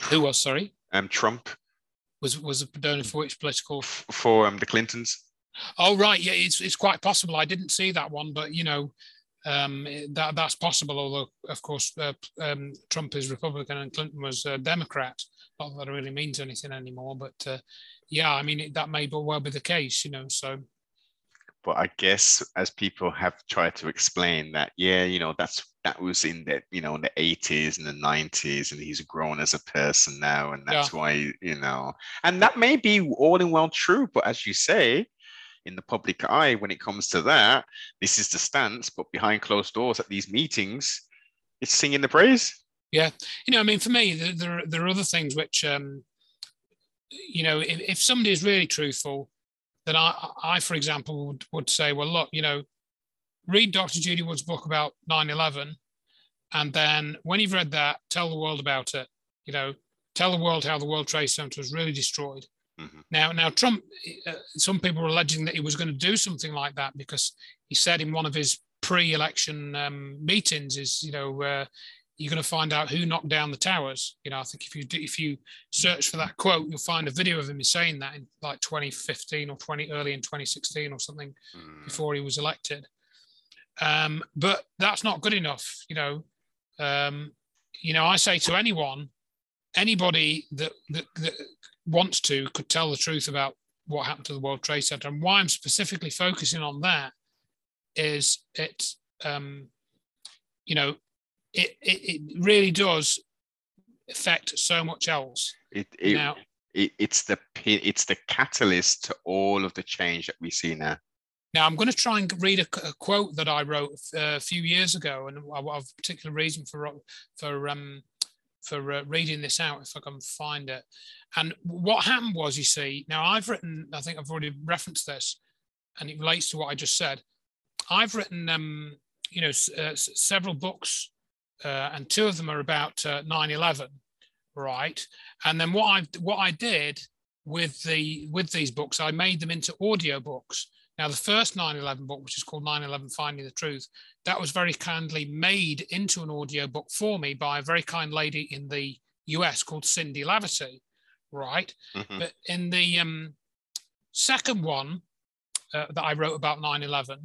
Who was sorry? Um, Trump was was a donor for which political for um the Clintons. Oh right, yeah, it's it's quite possible. I didn't see that one, but you know um, that that's possible. Although of course uh, um, Trump is Republican and Clinton was a Democrat. Not that it really means anything anymore, but uh, yeah, I mean it, that may well be the case. You know, so but I guess as people have tried to explain that, yeah, you know, that's that was in the you know in the 80s and the 90s, and he's grown as a person now, and that's yeah. why you know, and that may be all in well true, but as you say, in the public eye, when it comes to that, this is the stance, but behind closed doors at these meetings, it's singing the praise. Yeah, you know, I mean, for me, there there, there are other things which, um, you know, if, if somebody is really truthful then I, I for example, would, would say, well, look, you know, read Dr. Judy Wood's book about 9 11. And then when you've read that, tell the world about it. You know, tell the world how the World Trade Center was really destroyed. Mm-hmm. Now, now Trump, uh, some people were alleging that he was going to do something like that because he said in one of his pre-election um, meetings, is you know, uh, you're going to find out who knocked down the towers. You know, I think if you do, if you search for that quote, you'll find a video of him saying that in like 2015 or 20 early in 2016 or something mm. before he was elected. Um, but that's not good enough. You know, um, you know, I say to anyone, anybody that, that, that wants to could tell the truth about what happened to the World Trade Center. And why I'm specifically focusing on that is it, um, you know, it, it, it really does affect so much else. It, it, now, it, it's the it's the catalyst to all of the change that we see now. Now I'm going to try and read a, a quote that I wrote a few years ago, and I have a particular reason for for um for uh, reading this out if I can find it. And what happened was, you see, now I've written, I think I've already referenced this, and it relates to what I just said. I've written, um, you know, uh, several books uh, and two of them are about uh, 9/11, right? And then what I what I did with the with these books, I made them into audio books. Now, the first 9/11 book, which is called 9/11: Finding the Truth, that was very kindly made into an audio book for me by a very kind lady in the U.S. called Cindy Laverty, right? Mm-hmm. But in the um, second one uh, that I wrote about 9/11,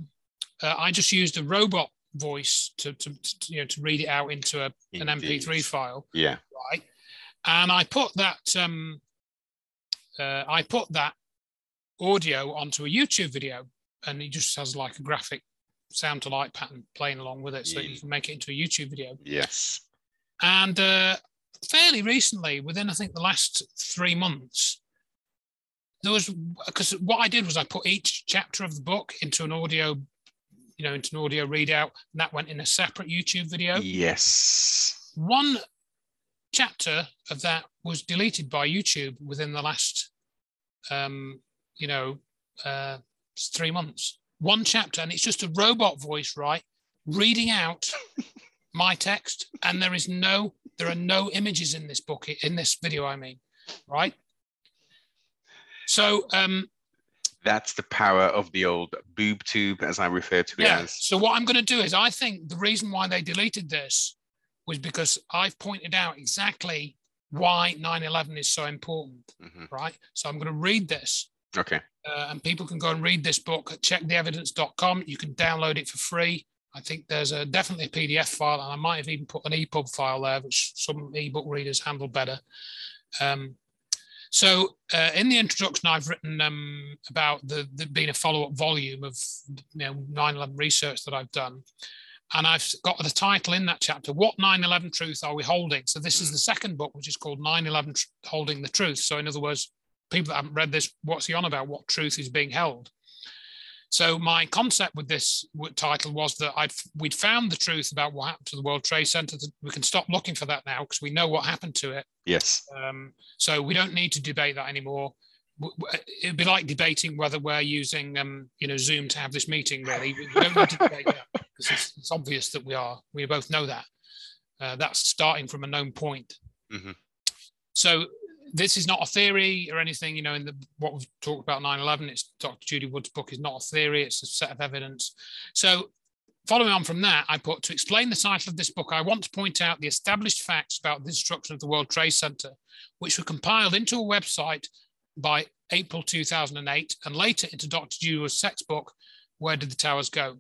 uh, I just used a robot voice to, to, to, you know to read it out into a, an MP3 file. Yeah. Right. And I put that um, uh, I put that audio onto a YouTube video, and it just has like a graphic sound to light pattern playing along with it, so yeah. you can make it into a YouTube video. Yes. And uh, fairly recently, within I think the last three months, there was because what I did was I put each chapter of the book into an audio you know, into an audio readout, and that went in a separate YouTube video. Yes. One chapter of that was deleted by YouTube within the last, um, you know, uh, three months. One chapter, and it's just a robot voice, right, reading out (laughs) my text, and there is no, there are no images in this book, in this video. I mean, right. So um, that's the power of the old boob tube, as I refer to yeah. it as. So what I'm going to do is, I think the reason why they deleted this was because I've pointed out exactly why 9/11 is so important, mm-hmm. right? So I'm going to read this. Okay. Uh, and people can go and read this book at checktheevidence.com. You can download it for free. I think there's a definitely a PDF file, and I might have even put an EPUB file there, which some ebook readers handle better. Um, so uh, in the introduction, I've written um, about the, the, being a follow-up volume of you know 9/11 research that I've done, and I've got the title in that chapter: "What 9/11 truth are we holding?" So this is the second book, which is called 9/11 Holding the Truth. So in other words, people that haven't read this, what's he on about? What truth is being held? So my concept with this title was that I'd we'd found the truth about what happened to the World Trade Center. We can stop looking for that now because we know what happened to it. Yes. Um, so we don't need to debate that anymore. It'd be like debating whether we're using, um, you know, Zoom to have this meeting. Really, we don't need to debate that because it's, it's, obvious that we are. We both know that. Uh, that's starting from a known point. Mm-hmm. So this is not a theory or anything, you know, in the what we've talked about 9-11, it's Dr. Judy Wood's book is not a theory, it's a set of evidence. So following on from that, I put to explain the title of this book, I want to point out the established facts about the destruction of the World Trade Center, which were compiled into a website by April 2008 and later into Dr. Judy Wood's book, Where Did the Towers Go?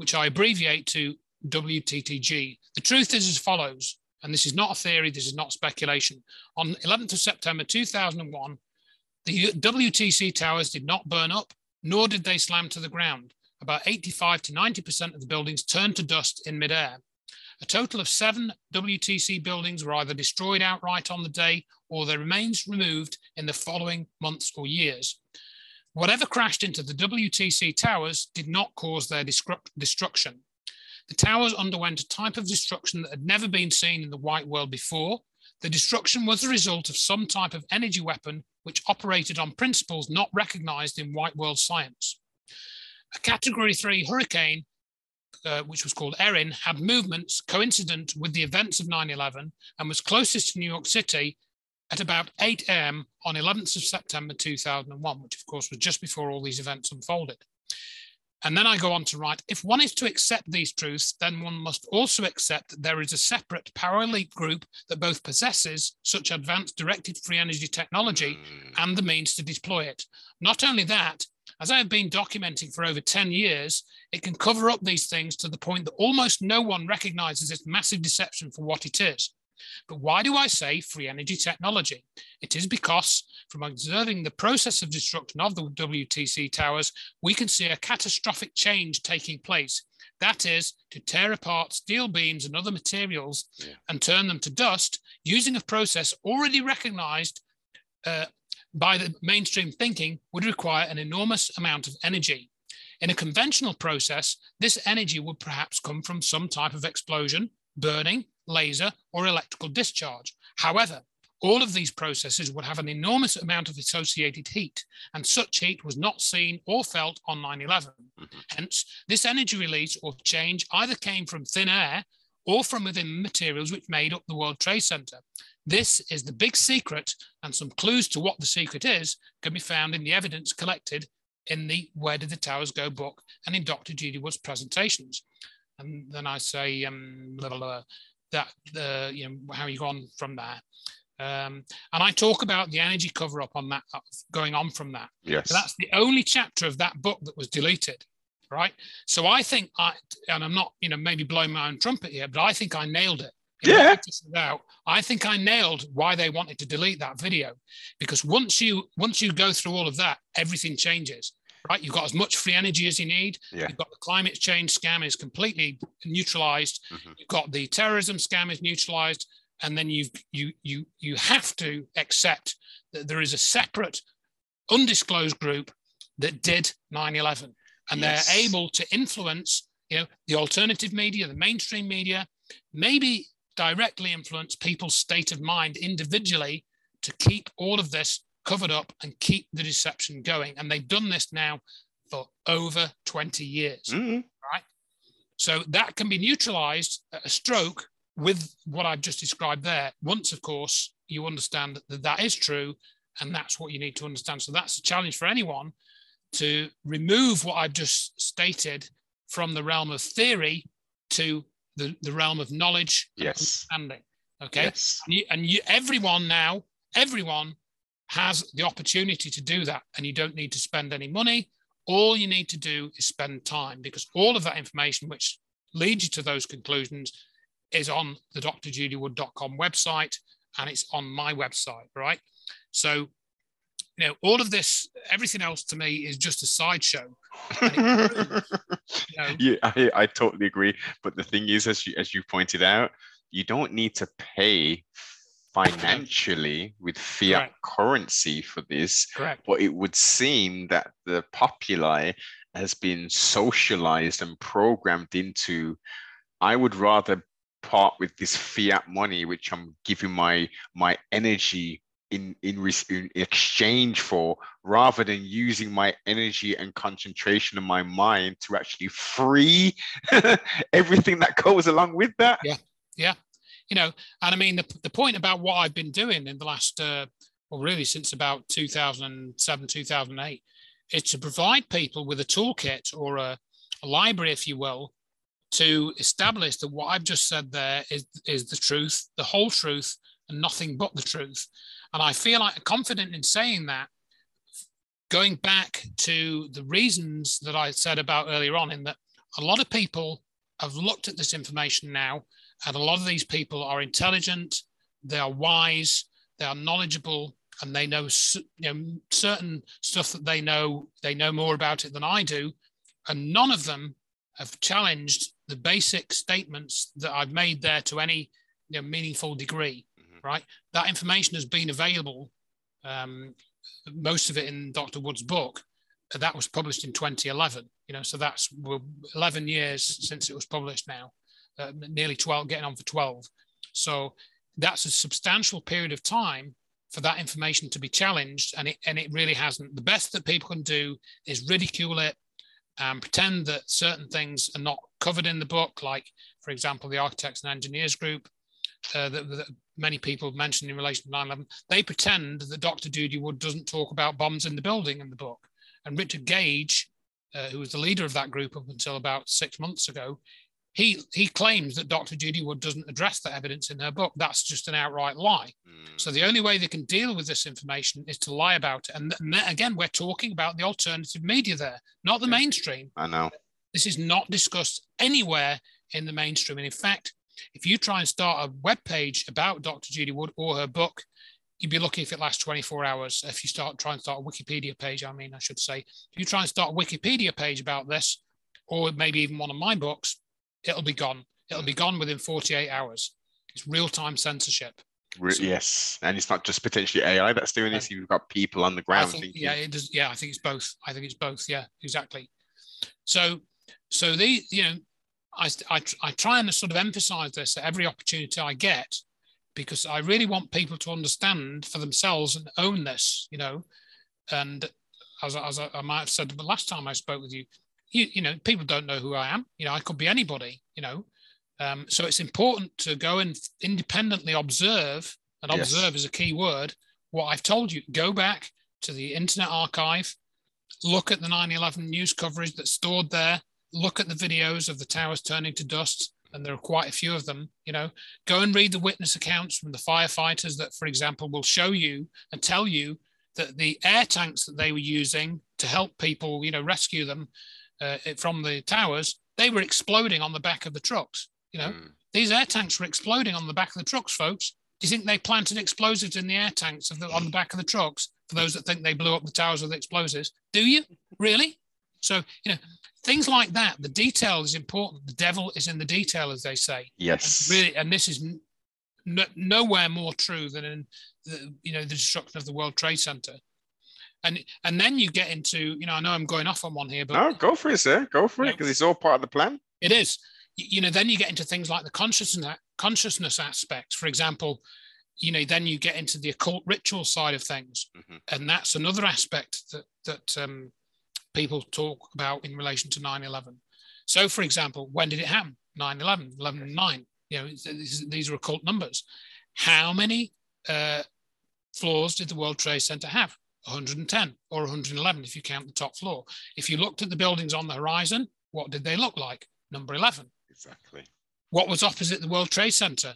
which I abbreviate to WTTG. The truth is as follows and this is not a theory, this is not speculation. On 11th of September 2001, the WTC towers did not burn up, nor did they slam to the ground. About 85 to 90% of the buildings turned to dust in midair. A total of seven WTC buildings were either destroyed outright on the day or their remains removed in the following months or years. Whatever crashed into the WTC towers did not cause their destruction. The towers underwent a type of destruction that had never been seen in the white world before. The destruction was the result of some type of energy weapon which operated on principles not recognized in white world science. A category three hurricane uh, which was called Erin, had movements coincident with the events of 9 11 and was closest to New York City at about 8 a.m. on 11th of September 2001, which of course was just before all these events unfolded. And then I go on to write if one is to accept these truths, then one must also accept that there is a separate power elite group that both possesses such advanced directed free energy technology mm. and the means to deploy it. Not only that, as I have been documenting for over 10 years, it can cover up these things to the point that almost no one recognizes its massive deception for what it is. But why do I say free energy technology? It is because from observing the process of destruction of the WTC towers, we can see a catastrophic change taking place. That is to tear apart steel beams and other materials yeah. and turn them to dust using a process already recognized uh, by the mainstream thinking would require an enormous amount of energy. In a conventional process, this energy would perhaps come from some type of explosion, burning, laser, or electrical discharge. However, all of these processes would have an enormous amount of associated heat, and such heat was not seen or felt on 9 11. Mm-hmm. Hence, this energy release or change either came from thin air or from within materials which made up the World Trade Center. This is the big secret, and some clues to what the secret is can be found in the evidence collected in the Where Did the Towers Go book and in Dr. Judy Wood's presentations. And then I say um, blah, blah, blah, that the you know how you go on from there. Um, and I talk about the energy cover up on that uh, going on from that. Yes. So that's the only chapter of that book that was deleted. Right. So I think I, and I'm not, you know, maybe blowing my own trumpet here, but I think I nailed it. Yeah. Out, I think I nailed why they wanted to delete that video because once you once you go through all of that, everything changes right? You've got as much free energy as you need. Yeah. You've got the climate change scam is completely neutralized. Mm-hmm. You've got the terrorism scam is neutralized, and then you've you you you have to accept that there is a separate, undisclosed group that did 9/11, and yes. they're able to influence you know the alternative media, the mainstream media, maybe directly influence people's state of mind individually to keep all of this covered up and keep the deception going. And they've done this now for over 20 years, mm-hmm. right? So that can be neutralized at a stroke with what I've just described there. Once, of course, you understand that that is true, and that's what you need to understand. So that's a challenge for anyone to remove what I've just stated from the realm of theory to the, the realm of knowledge yes. and understanding. Okay. Yes. And, you, and you, everyone now, everyone has the opportunity to do that. And you don't need to spend any money. All you need to do is spend time because all of that information, which leads you to those conclusions, is on the drjudywood.com website and it's on my website, right? So, you know, all of this, everything else to me is just a sideshow. you know, (laughs) yeah, I, I totally agree. But the thing is, as you as you pointed out, you don't need to pay financially with fiat Correct. currency for this. Correct. But it would seem that the populi has been socialized and programmed into I would rather part with this fiat money, which I'm giving my my energy in, in, in exchange for, rather than using my energy and concentration of my mind to actually free (laughs) everything that goes along with that. Yeah, yeah, you know, and I mean, the, the point about what I've been doing in the last, uh, well, really since about 2007, 2008, is to provide people with a toolkit or a, a library, if you will, to establish that what I've just said there is, is the truth, the whole truth, and nothing but the truth. And I feel like confident in saying that, going back to the reasons that I said about earlier on, in that a lot of people have looked at this information now and a lot of these people are intelligent, they are wise, they are knowledgeable, and they know you know certain stuff that they know they know more about it than I do, and none of them have challenged the basic statements that I've made there to any you know, meaningful degree. Mm-hmm. Right, that information has been available, um, most of it in Dr. Wood's book. That was published in 2011. You know, so that's 11 years since it was published now, uh, nearly 12, getting on for 12. So that's a substantial period of time for that information to be challenged, and it and it really hasn't. The best that people can do is ridicule it and pretend that certain things are not covered in the book, like, for example, the architects and engineers group uh, that, that, many people mentioned in relation to 9 11. They pretend that Dr. Judy Wood doesn't talk about bombs in the building in the book. And Richard Gage, uh, who was the leader of that group up until about six months ago, he he claims that Dr. Judy Wood doesn't address that evidence in her book. That's just an outright lie. Mm. So the only way they can deal with this information is to lie about it. And, and again, we're talking about the alternative media there, not the yeah. mainstream. I know. This is not discussed anywhere in the mainstream. And in fact, if you try and start a web page about Dr. Judy Wood or her book, you'd be lucky if it lasts 24 hours. If you start trying to start a Wikipedia page, I mean, I should say, if you try and start a Wikipedia page about this, or maybe even one of my books, it'll be gone. It'll be gone within 48 hours. It's real time censorship. Re- so, yes, and it's not just potentially AI that's doing this. You've got people on the ground. Think, yeah, it does. Yeah, I think it's both. I think it's both. Yeah, exactly. So, so the you know, I, I I try and sort of emphasize this at every opportunity I get, because I really want people to understand for themselves and own this. You know, and as, as I, I might have said the last time I spoke with you, you, you know, people don't know who I am. You know, I could be anybody, you know. Um, so it's important to go and independently observe, and yes. observe is a key word, what I've told you. Go back to the Internet Archive, look at the 9 11 news coverage that's stored there, look at the videos of the towers turning to dust, and there are quite a few of them. You know, go and read the witness accounts from the firefighters that, for example, will show you and tell you that the air tanks that they were using to help people, you know, rescue them uh, from the towers, they were exploding on the back of the trucks. You know, mm. these air tanks were exploding on the back of the trucks, folks. Do you think they planted explosives in the air tanks the, on the back of the trucks? For those that think they blew up the towers with explosives, do you really? So you know, things like that. The detail is important. The devil is in the detail, as they say. Yes. And really, and this is n- nowhere more true than in the you know the destruction of the World Trade Center and and then you get into you know i know i'm going off on one here but no go for it sir. Go for it because it's all part of the plan. It is. You know then you get into things like the consciousness consciousness aspects. For example you know then you get into the occult ritual side of things. Mm-hmm. and that's another aspect that that um, people talk about in relation to 9-11 so for example when did it happen? 9-11 11 9 you know these are occult numbers. How many uh, floors did the world trade center have 110 or 111 if you count the top floor. If you looked at the buildings on the horizon, what did they look like? Number 11. Exactly. What was opposite the World Trade Center?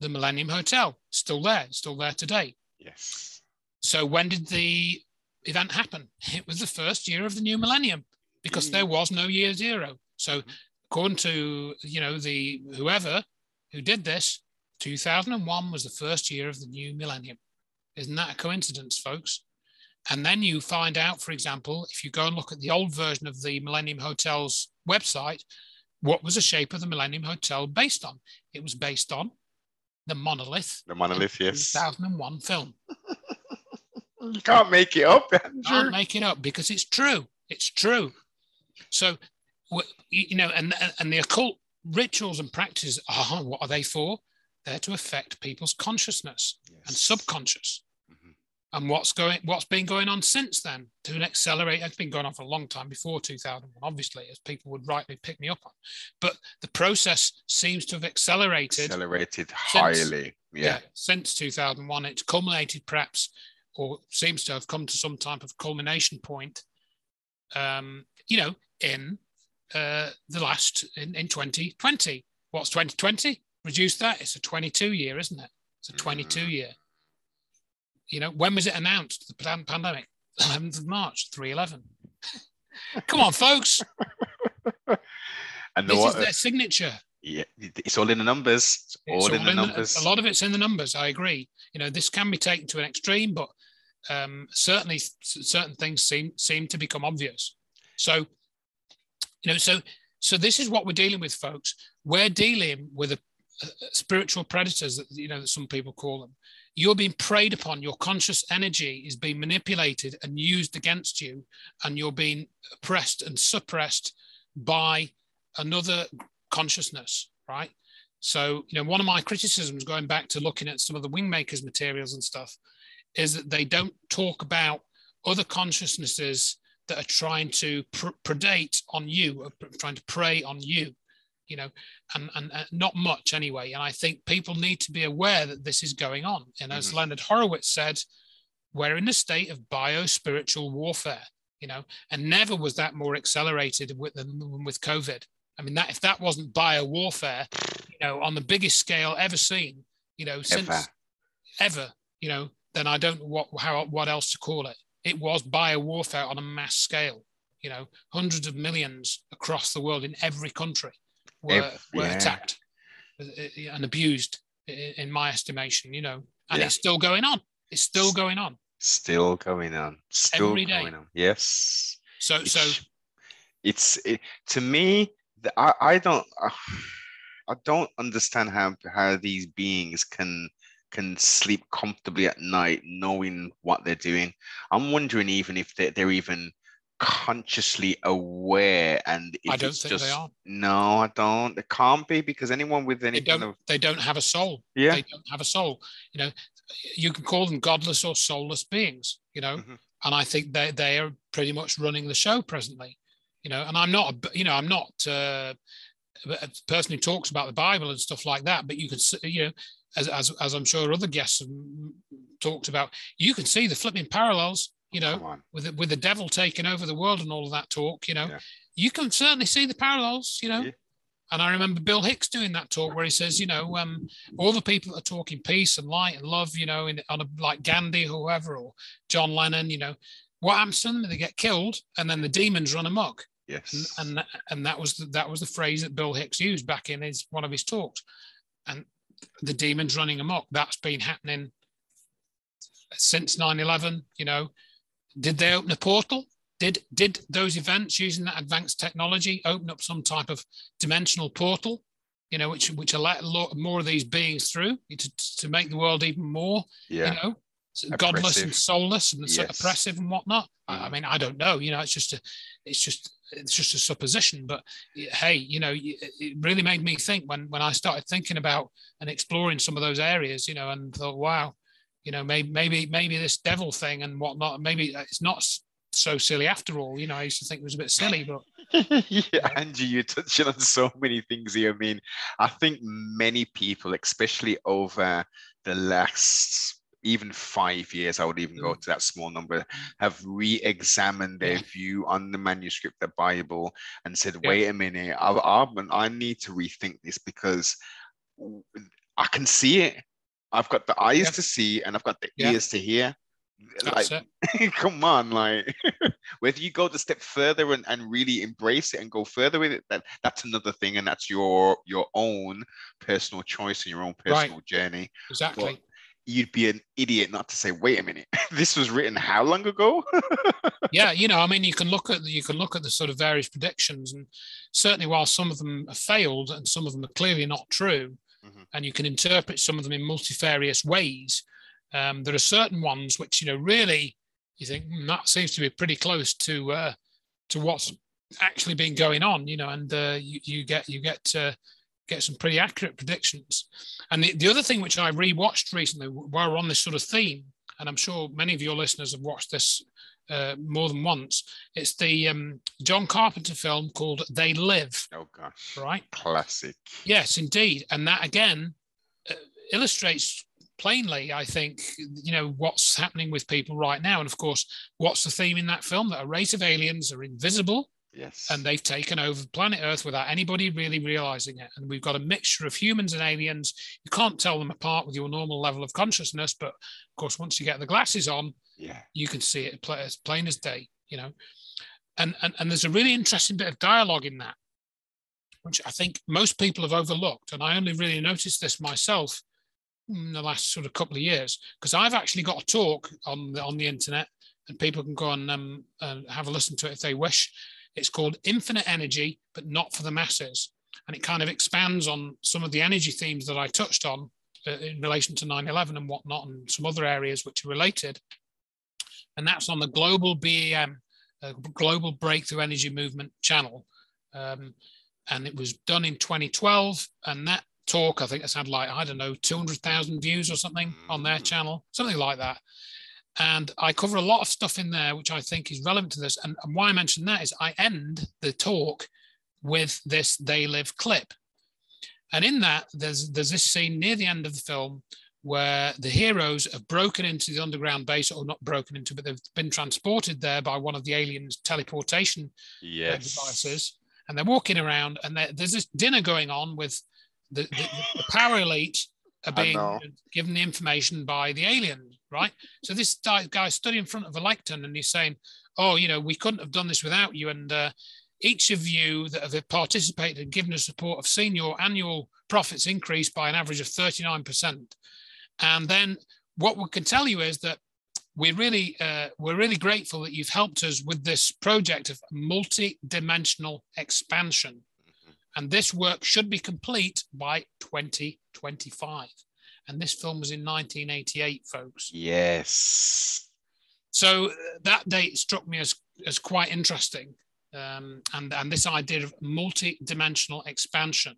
The Millennium Hotel, still there, still there today. Yes. So when did the event happen? (laughs) It was the first year of the new millennium because mm. there was no year zero. So mm-hmm. according to you know the whoever who did this, 2001 was the first year of the new millennium. Isn't that a coincidence, folks? And then you find out, for example, if you go and look at the old version of the Millennium Hotel's website, what was the shape of the Millennium Hotel based on? It was based on the monolith. The monolith, yes. 2001 film. (laughs) you can't make it up. Andrew. Can't make it up because it's true. It's true. So, you know, and and the occult rituals and practices are what are they for? They're to affect people's consciousness yes. and subconscious and what's going what's been going on since then to accelerate it's been going on for a long time before 2001 obviously as people would rightly pick me up on. But the process seems to have accelerated accelerated highly yeah. yeah since 2001 it's culminated perhaps or seems to have come to some type of culmination point um, you know in uh, the last in, in 2020 what's 2020 reduce that. It's a 22 year isn't it? It's a 22 mm. year you know, when was it announced? The pandemic, 11th of March, 311. (laughs) Come on, folks. and this is their signature. Yeah, it's all in the numbers. It's all, it's in, the in numbers. The, a lot of it's in the numbers. I agree. You know, this can be taken to an extreme, but um, certainly certain things seem seem to become obvious. So, you know, so so this is what we're dealing with, folks. We're dealing with a, a spiritual predators that you know that some people call them. You're being preyed upon. Your conscious energy is being manipulated and used against you, and you're being oppressed and suppressed by another consciousness, right? So, you know, one of my criticisms going back to looking at some of the wingmakers materials and stuff is that they don't talk about other consciousnesses that are trying to pr- predate on you, trying to prey on you, you know, and, and, and, not much anyway. And I think people need to be aware that this is going on. And as mm-hmm. Leonard Horowitz said, we're in a state of bio-spiritual warfare, you know, and never was that more accelerated with, than with COVID. I mean, that if that wasn't bio warfare, you know, on the biggest scale ever seen, you know, since ever, ever you know, then I don't know what how what else to call it. It was bio warfare on a mass scale. You know, hundreds of millions across the world in every country were, if, were yeah. attacked uh, uh, and abused, in my estimation. You know, and yeah. it's still going on. It's still going on. Still going on. Still Every day. going on. Yes. So it's, so it's it, to me I, I don't I don't understand how how these beings can can sleep comfortably at night knowing what they're doing. I'm wondering even if they're, they're even consciously aware and I don't think just, they are. No, I don't. They can't be because anyone with any they don't, kind of they don't have a soul. Yeah. They don't have a soul. You know, you can call them godless or soulless beings, you know, mm-hmm. and I think they they are pretty much running the show presently you know and i'm not you know i'm not uh, a person who talks about the bible and stuff like that but you can see you know as, as, as i'm sure other guests have talked about you can see the flipping parallels you know with the, with the devil taking over the world and all of that talk you know yeah. you can certainly see the parallels you know yeah. And I remember Bill Hicks doing that talk where he says, you know, um, all the people that are talking peace and light and love, you know, in, on a, like Gandhi, or whoever, or John Lennon, you know, what happens to them? They get killed, and then the demons run amok. Yes. And, and and that was the, that was the phrase that Bill Hicks used back in his one of his talks. And the demons running amok. That's been happening since 9/11. You know, did they open a portal? Did did those events using that advanced technology open up some type of dimensional portal? You know, which which let more of these beings through to, to make the world even more. Yeah. You know, godless and soulless and yes. oppressive and whatnot. Mm-hmm. I mean, I don't know. You know, it's just a, it's just it's just a supposition. But hey, you know, it really made me think when when I started thinking about and exploring some of those areas, you know, and thought, wow, you know, maybe maybe maybe this devil thing and whatnot, maybe it's not so silly after all. You know, I used to think it was a bit silly, but (laughs) yeah, (laughs) Angie, you're touching on so many things here. I mean, I think many people, especially over the last even five years, I would even go mm. to that small number, have re-examined their view on the manuscript, the Bible, and said, yeah. "Wait a minute, I, I, I need to rethink this because I can see it. I've got the eyes yeah. to see, and I've got the ears to hear." That's like, (laughs) come on, like (laughs) whether you go the step further and, and really embrace it and go further with it, that that's another thing, and that's your your own personal choice and your own personal right. journey. Exactly. But you'd be an idiot not to say, wait a minute, (laughs) this was written how long ago? yeah, you know, I mean, you can look at you can look at the sort of various predictions, and certainly while some of them have failed and some of them are clearly not true, mm-hmm. and you can interpret some of them in multifarious ways. Um, there are certain ones which you know really you think mm, that seems to be pretty close to uh, to what's actually been going on, you know, and uh, you, you get you get uh, get some pretty accurate predictions. And the, the other thing which I rewatched recently while we're on this sort of theme, and I'm sure many of your listeners have watched this uh, more than once, it's the um, John Carpenter film called They Live. Oh, gosh. Right? Classic. Yes, indeed. And that again uh, illustrates plainly, I think, you know, what's happening with people right now. And of course, what's the theme in that film? That a race of aliens are invisible Yes. And they've taken over planet Earth without anybody really realizing it. And we've got a mixture of humans and aliens. You can't tell them apart with your normal level of consciousness, but of course, once you get the glasses on, yeah, you can see it as plain as day, you know. And, and and there's a really interesting bit of dialogue in that, which I think most people have overlooked. And I only really noticed this myself in the last sort of couple of years because I've actually got a talk on the, on the internet and people can go and um, uh, have a listen to it if they wish. It's called Infinite Energy, but not for the masses. And it kind of expands on some of the energy themes that I touched on uh, in relation to 9 11 and whatnot, and some other areas which are related. And that's on the Global BEM, uh, Global Breakthrough Energy Movement channel. Um, and it was done in 2012. And that talk, I think it's had like, I don't know, 200,000 views or something on their mm. channel, something like that. And I cover a lot of stuff in there, which I think is relevant to this. And, and why I mention that is I end the talk with this They Live clip. And in that, there's, there's this scene near the end of the film where the heroes have broken into the underground base, or not broken into, but they've been transported there by one of the aliens' teleportation uh, yes. devices. And they're walking around, and there's this dinner going on with the, the, the power elite are being given the information by the alien, right? So this guy stood in front of a lectern and he's saying, "Oh, you know, we couldn't have done this without you." And uh, each of you that have participated and given us support have seen your annual profits increase by an average of 39%. And then what we can tell you is that we're really uh, we're really grateful that you've helped us with this project of multi-dimensional expansion and this work should be complete by 2025. And this film was in 1988, folks. Yes. So uh, that date struck me as, as quite interesting. Um, and, and this idea of multi dimensional expansion.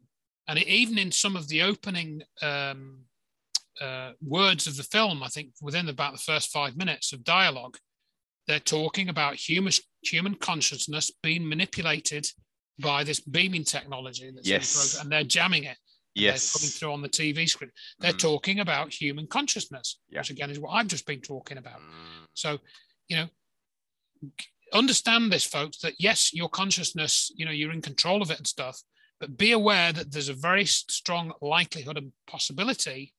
And it, even in some of the opening um, uh, words of the film, I think within about the first five minutes of dialogue, they're talking about human, human consciousness being manipulated by this beaming technology that's yes. and they're jamming it. Yes. They're coming through on the TV screen. They're mm. talking about human consciousness, yeah. which again is what I've just been talking about. Mm. So, you know, understand this, folks, that yes, your consciousness, you know, you're in control of it and stuff, but be aware that there's a very strong likelihood and possibility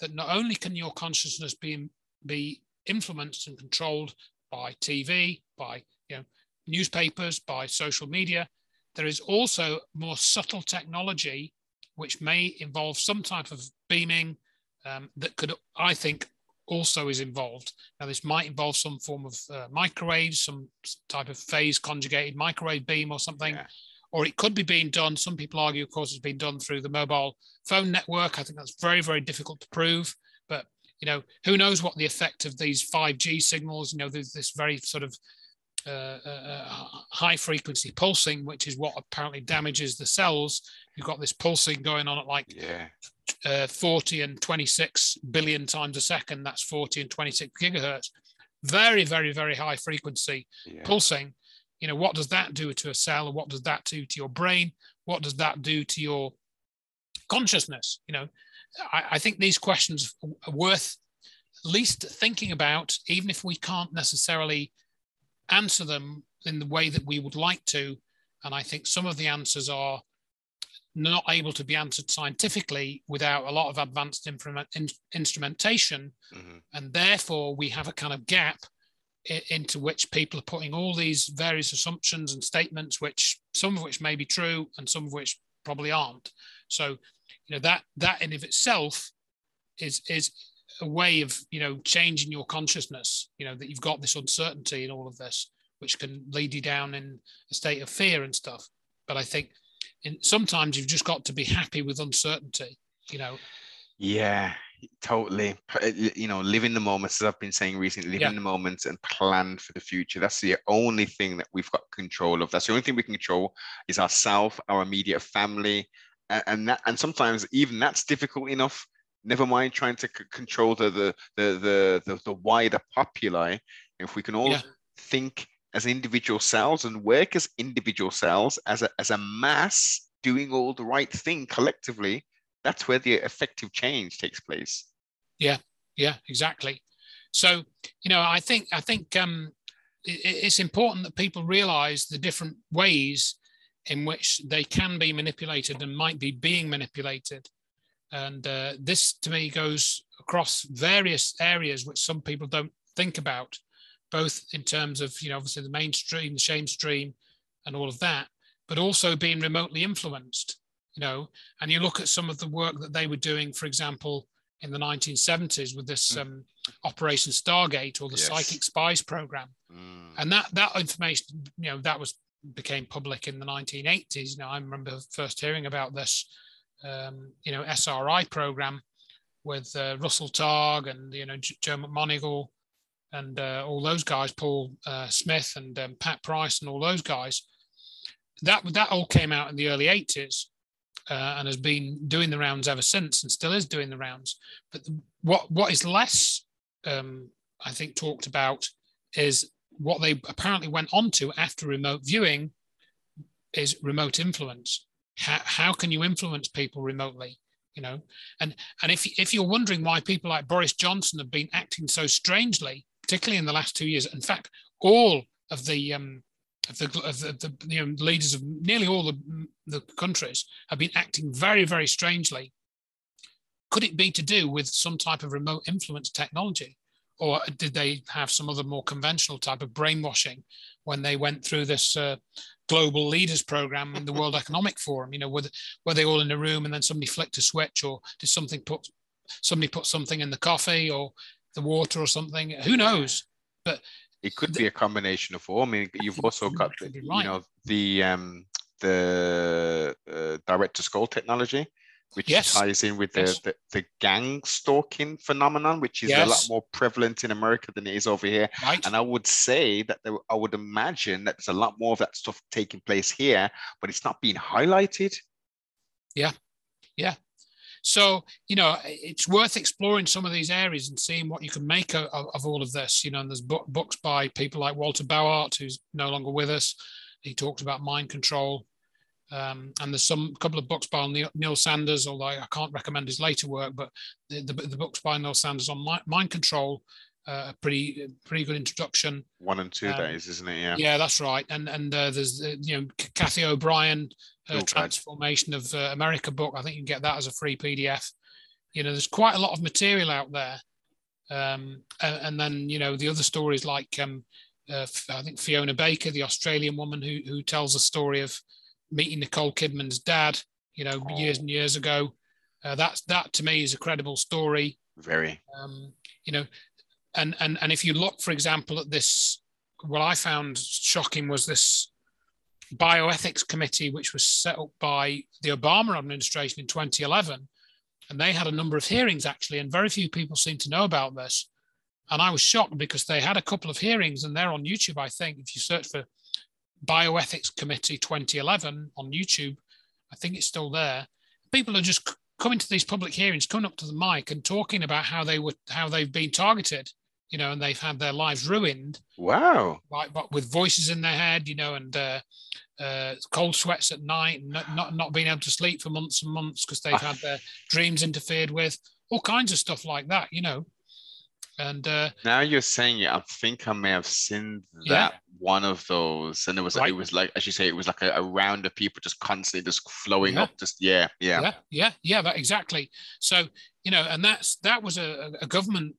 that not only can your consciousness be, be influenced and controlled by TV, by you know, newspapers, by social media, there is also more subtle technology which may involve some type of beaming um, that could, I think, also is involved. Now, this might involve some form of uh, microwaves, some type of phase conjugated microwave beam or something. Yeah. Or it could be being done. Some people argue, of course, it's been done through the mobile phone network. I think that's very, very difficult to prove. But you know, who knows what the effect of these 5G signals? You know, there's this very sort of uh, uh, uh, high frequency pulsing, which is what apparently damages the cells. You've got this pulsing going on at like yeah. uh, 40 and 26 billion times a second. That's 40 and 26 gigahertz. Very, very, very high frequency yeah. pulsing. You know, what does that do to a cell? What does that do to your brain? What does that do to your consciousness? You know, I, I think these questions are worth at least thinking about, even if we can't necessarily answer them in the way that we would like to. And I think some of the answers are not able to be answered scientifically without a lot of advanced in- instrumentation. Mm-hmm. And therefore, we have a kind of gap into which people are putting all these various assumptions and statements, which some of which may be true and some of which probably aren't. So, you know, that that in of itself is is a way of you know changing your consciousness you know that you've got this uncertainty in all of this which can lead you down in a state of fear and stuff. But i think in, sometimes you've just got to be happy with uncertainty you know? Yeah totally uh, you know live in the moments as i've been saying recently live yeah. in the moments and plan for the future that's the only thing that we've got control of that's the only thing we can control is ourselves our immediate family and that and sometimes even that's difficult enough never mind trying to c- control the, the the, the the wider populi if we can all yeah. think as individual cells and work as individual cells as a, as a mass doing all the right thing collectively that's where the effective change takes place yeah yeah exactly so you know i think i think um it, it's important that people realize the different ways in which they can be manipulated and might be being manipulated and uh, this to me goes across various areas which some people don't think about, both in terms of, you know, obviously the mainstream, the shame stream, and all of that. but also being remotely influenced. You know, and you look at some of the work that they were doing, for example, in the 1970s with this mm. um, Operation Stargate or the yes. Psychic Spies program, mm. and that that information, you know, that was became public in the 1980s. You know, I remember first hearing about this, um, you know, SRI program with uh, Russell Targ and you know Joe McMoneagle and uh, all those guys, Paul uh, Smith and um, Pat Price and all those guys. That that all came out in the early 80s. Uh, and has been doing the rounds ever since, and still is doing the rounds. But what what is less, um, I think, talked about is what they apparently went on to after remote viewing is remote influence. How, how can you influence people remotely? You know, and and if if you're wondering why people like Boris Johnson have been acting so strangely, particularly in the last two years, in fact, all of the um, of the, of the, the you know, leaders of nearly all the, the countries have been acting very, very strangely. Could it be to do with some type of remote influence technology? or did they have some other more conventional type of brainwashing when they went through this uh, global leaders program in the World (laughs) Economic Forum? You know, were, were they all in a room and then somebody flicked a switch, or did something put somebody put something in the coffee or the water or something? Who knows? But it could be a combination of all. I mean, you've also got right. you know the um, the uh, direct to skull technology which yes. ties in with the, yes. the, the, gang stalking phenomenon, which is yes. a lot more prevalent in America than it is over here. Right. And I would say that there, I would imagine that there's a lot more of that stuff taking place here, but it's not being highlighted. Yeah, yeah. So you know, it's worth exploring some of these areas and seeing what you can make of, of all of this. You know, and there's books by people like Walter Bowart, who's no longer with us. He talks about mind control um, and there's some couple of books by Neil, Sanders, although I can't recommend his later work, but the, the, the books by Neil Sanders on mind control, uh, pretty pretty good introduction. One and two um, days, isn't it? Yeah. Yeah, that's right. And and uh, there's uh, you know Cathy O'Brien, uh, Trance Formation of uh, America book. I think you can get that as a free PDF. You know, there's quite a lot of material out there. Um, and, and, then you know the other stories like um, uh, I think Fiona Baker, the Australian woman who who tells a story of meeting Nicole Kidman's dad, you know, oh. years and years ago. Uh, that's that to me is a credible story. Very. Um, you know, and and and if you look, for example, at this, what I found shocking was this bioethics committee, which was set up by the Obama administration in 2011, and they had a number of hearings actually, and very few people seem to know about this. And I was shocked because they had a couple of hearings, and they're on YouTube. I think if you search for Bioethics Committee 2011 on YouTube. I think it's still there. People are just coming to these public hearings, coming up to the mic and talking about how they were how they've been targeted, you know, and they've had their lives ruined. Wow! Like, but with voices in their head, you know, and uh, uh, cold sweats at night, and not, not not being able to sleep for months and months because they've had their (sighs) dreams interfered with, all kinds of stuff like that, you know. And uh, now you're saying it, I think I may have seen that yeah. one of those, and it was right. it was like as you say, it was like a, a round of people just constantly just flowing yeah. up, just yeah, yeah, yeah, yeah, yeah, that exactly. So you know, and that's that was a, a government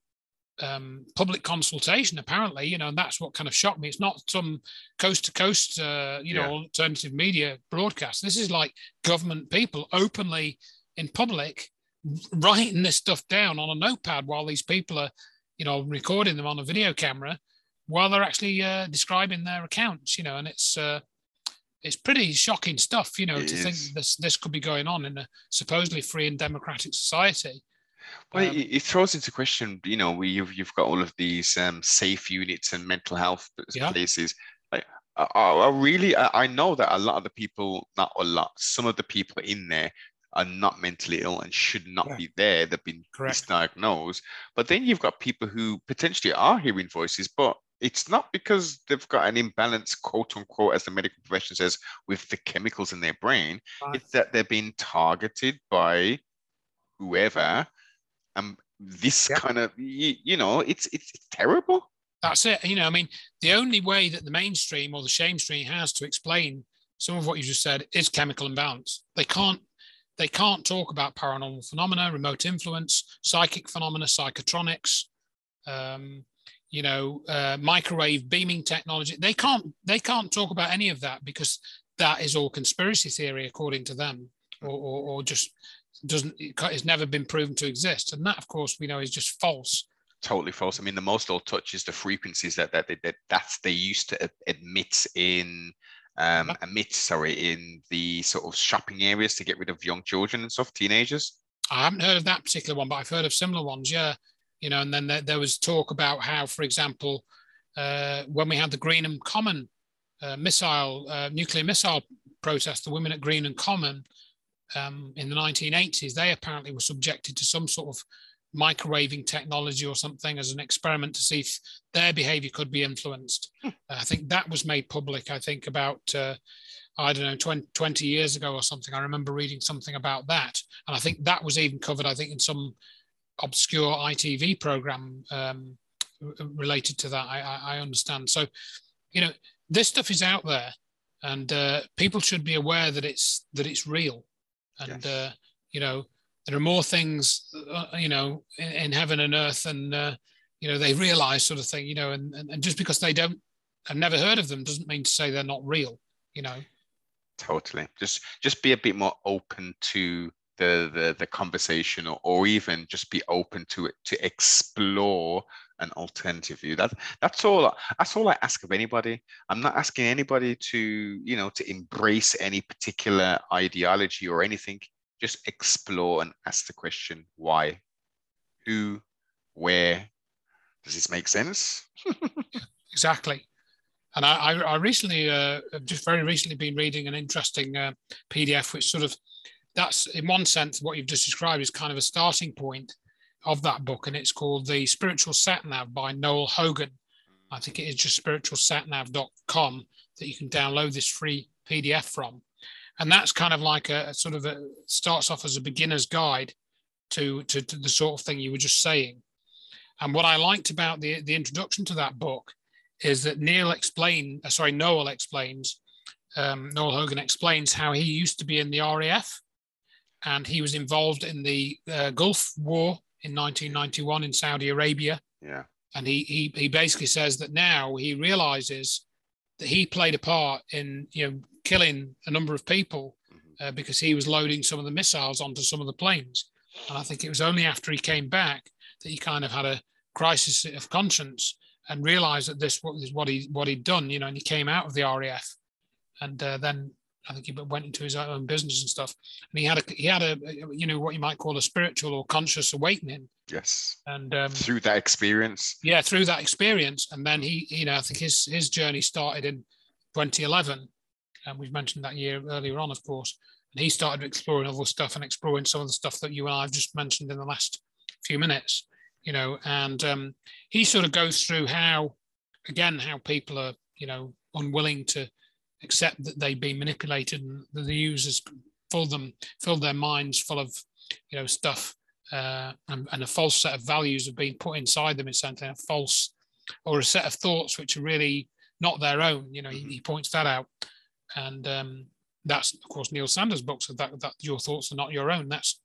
um, public consultation, apparently, you know, and that's what kind of shocked me. It's not some coast to coast, uh, you yeah. know, alternative media broadcast. This is like government people openly in public writing this stuff down on a notepad while these people are you know, recording them on a video camera while they're actually uh, describing their accounts, you know, and it's uh, it's pretty shocking stuff, you know, it to is. think this this could be going on in a supposedly free and democratic society. Well, um, it, it, throws into question, you know, we you've you've got all of these um, safe units and mental health yeah. places. Like, I, I really, I, I know that a lot of the people, not a lot, some of the people in there are not mentally ill and should not yeah. be there. They've been Correct. misdiagnosed. But then you've got people who potentially are hearing voices, but it's not because they've got an imbalance, quote unquote, as the medical profession says, with the chemicals in their brain. Right. It's that they're being targeted by whoever. And this yep. kind of, you, you know, it's, it's it's terrible. That's it. You know, I mean, the only way that the mainstream or the shame stream has to explain some of what you just said is chemical imbalance. They can't they can't talk about paranormal phenomena, remote influence, psychic phenomena, psychotronics, um, you know, uh, microwave beaming technology. They can't they can't talk about any of that because that is all conspiracy theory according to them, or, or, or just doesn't it's never been proven to exist, and that of course we know is just false. Totally false. I mean, the most they'll touch is the frequencies that that, that that's they used to admit in um, emit, sorry, in the sort of shopping areas to get rid of young children and stuff, teenagers. I haven't heard of that particular one, but I've heard of similar ones. Yeah, you know, and then there, there was talk about how, for example, uh, when we had the Greenham Common uh, missile, uh, nuclear missile protest, the women at Greenham Common um, in the 1980s, they apparently were subjected to some sort of microwaving technology or something as an experiment to see if their behavior could be influenced. Hmm. I think that was made public, I think, about, uh, I don't know, 20, 20, years ago or something. I remember reading something about that. And I think that was even covered, I think, in some obscure ITV program um, related to that. I, I, I, understand. So, you know, this stuff is out there and uh, people should be aware that it's that it's real and yes. uh, you know there are more things, uh, you know, in, in, heaven and earth, and uh, you know they realize sort of thing, you know, and, and, and just because they don't have never heard of them doesn't mean to say they're not real, you know. Totally. Just just be a bit more open to the the, the conversation, or, or even just be open to it to explore an alternative view. That that's all. That's all I ask of anybody. I'm not asking anybody to you know to embrace any particular ideology or anything just explore and ask the question why, who, where. Does this make sense? (laughs) exactly. And I, I recently, uh, just very recently, been reading an interesting uh, PDF, which sort of that's in one sense what you've just described is kind of a starting point of that book, and it's called The Spiritual Satnav by Noel Hogan. I think it is just spiritualsatnav.com that you can download this free PDF from and that's kind of like a, a sort of a starts off as a beginner's guide to, to, to the sort of thing you were just saying. And what I liked about the the introduction to that book is that Neil explained, uh, sorry, Noel explains, um, Noel Hogan explains how he used to be in the RAF, and he was involved in the uh, Gulf War in 1991 in Saudi Arabia. Yeah. And he, he he basically says that now he realizes that he played a part in you know killing a number of people mm-hmm. uh, because he was loading some of the missiles onto some of the planes. And I think it was only after he came back that he kind of had a crisis of conscience and realized that this was what he what he'd done, you know, and he came out of the RAF, and uh, then I think he went into his own business and stuff. And he had a he had a you know what you might call a spiritual or conscious awakening. Yes. And um, through that experience. Yeah, through that experience, and then he you know I think his his journey started in 2011, and we've mentioned that year earlier on, of course. And he started exploring other stuff and exploring some of the stuff that you and I have just mentioned in the last few minutes. You know, and um, he sort of goes through how, again, how people are you know unwilling to accept that they've been manipulated and the users fill them fill their minds full of you know stuff uh, and, and, a false set of values have been put inside them. Essentially a false or a set of thoughts which are really not their own. You know he, he points that out. And um, that's of course neil sanders book so that, that your thoughts are not your own. That's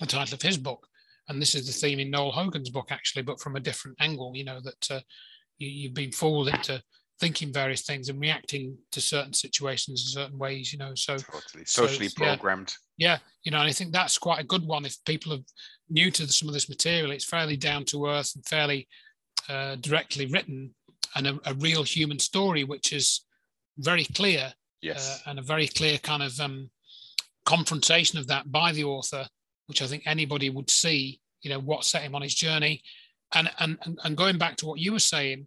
the title of his book. And this is the theme in noel hogan's book actually but from a different angle you know that uh, you, you've been fooled into thinking various things and reacting to certain situations in certain ways, you know. So totally socially so programmed. Yeah, yeah, you know, and I think that's quite a good one. If people are new to some of this material, it's fairly down to earth and fairly uh, directly written, and a, a, real human story, which is very clear. Yes. Uh, and a very clear kind of um, confrontation of that by the author, which I think anybody would see. You know what set him on his journey, and and and going back to what you were saying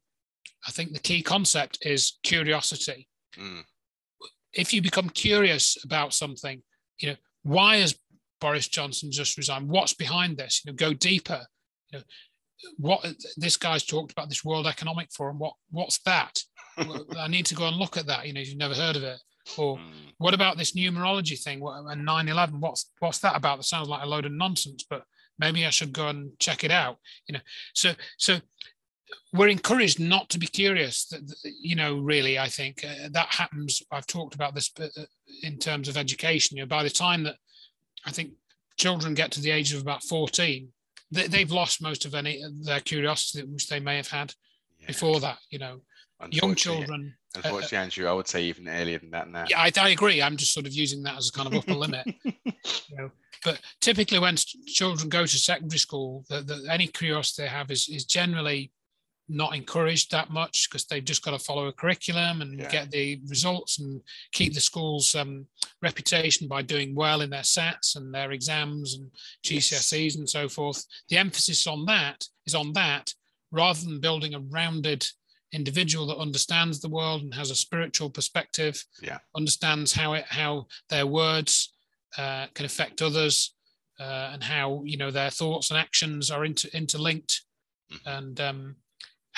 I think the key concept is curiosity. Mm. If you become curious about something, you know, why has Boris Johnson just resigned? What's behind this? You know, go deeper. You know, what this guy's talked about this World Economic Forum. What what's that? (laughs) I need to go and look at that. You know, you've never heard of it. Or mm. what about this numerology thing? And 9/11. What's what's that about? That sounds like a load of nonsense. But maybe I should go and check it out. You know, so so we're encouraged not to be curious you know really i think uh, that happens i've talked about this uh, in terms of education you know by the time that i think children get to the age of about 14 they, have lost most of any their curiosity which they may have had yeah. before that you know young children. Unfortunately, uh, Andrew, I would say even earlier than that now. Yeah, I, I agree. I'm just sort of using that as a kind of upper limit. (laughs) You know, but typically, when children go to secondary school, the, the, any curiosity they have is, is generally not encouraged that much because they've just got to follow a curriculum and yeah. get the results and keep the school's um, reputation by doing well in their SATs and their exams and GCSEs yes. and so forth. The emphasis on that is on that rather than building a rounded individual that understands the world and has a spiritual perspective, yeah. understands how it how their words uh, can affect others, uh, and how you know their thoughts and actions are inter- interlinked, mm-hmm. and um,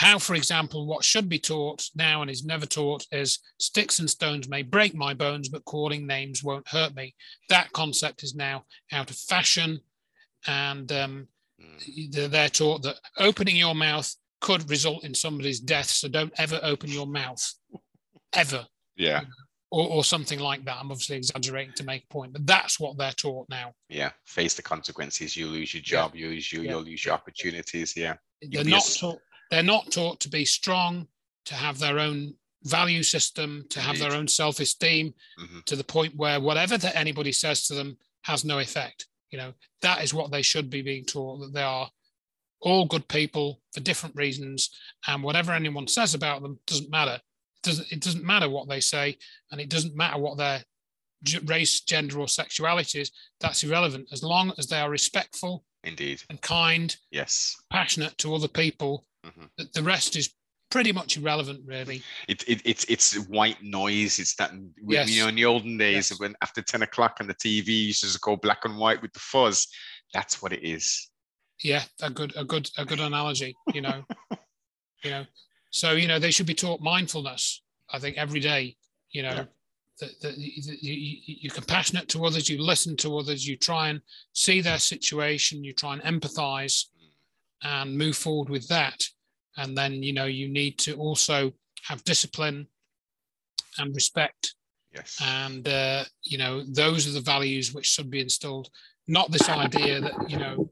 how, for example, what should be taught now and is never taught is sticks and stones may break my bones, but calling names won't hurt me. That concept is now out of fashion, and um, mm. they're taught that opening your mouth could result in somebody's death. So don't ever open your mouth, ever. Yeah. Or, or something like that. I'm obviously exaggerating to make a point, but that's what they're taught now. Yeah. Face the consequences. You lose your job. Yeah. You lose you. Yeah. You'll lose your opportunities. Yeah. They're not taught. They're not taught to be strong, to have their own value system, to have their own self-esteem, mm-hmm. to the point where whatever that anybody says to them has no effect. You know, that is what they should be being taught that they are all good people for different reasons, and whatever anyone says about them doesn't matter. It doesn't, it doesn't matter what they say, and it doesn't matter what their race, gender, or sexuality is. That's irrelevant as long as they are respectful, indeed, and kind, yes, passionate to other people. Mm-hmm. The rest is pretty much irrelevant, really. It, it, it's it's white noise. It's that yes. you know in the olden days yes. when after ten o'clock on the TV used to go black and white with the fuzz. That's what it is yeah a good a good a good analogy you know (laughs) you know so you know they should be taught mindfulness i think every day you know yeah. that, that you, you're compassionate to others you listen to others you try and see their situation you try and empathize and move forward with that and then you know you need to also have discipline and respect yes and uh, you know those are the values which should be instilled not this idea that you know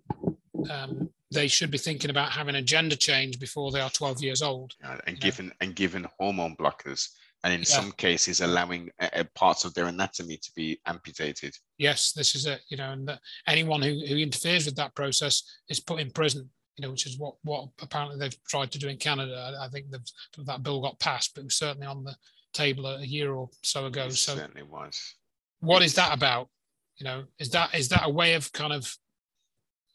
um, they should be thinking about having a gender change before they are 12 years old. and given and given hormone blockers, and in yeah. some cases allowing uh, parts of their anatomy to be amputated. Yes, this is it. You know, and anyone who, who interferes with that process is put in prison. You know, which is what what apparently they've tried to do in Canada. I, I think that bill got passed, but it was certainly on the table a, a year or so ago. It so certainly was. What is that about? You know, is that is that a way of kind of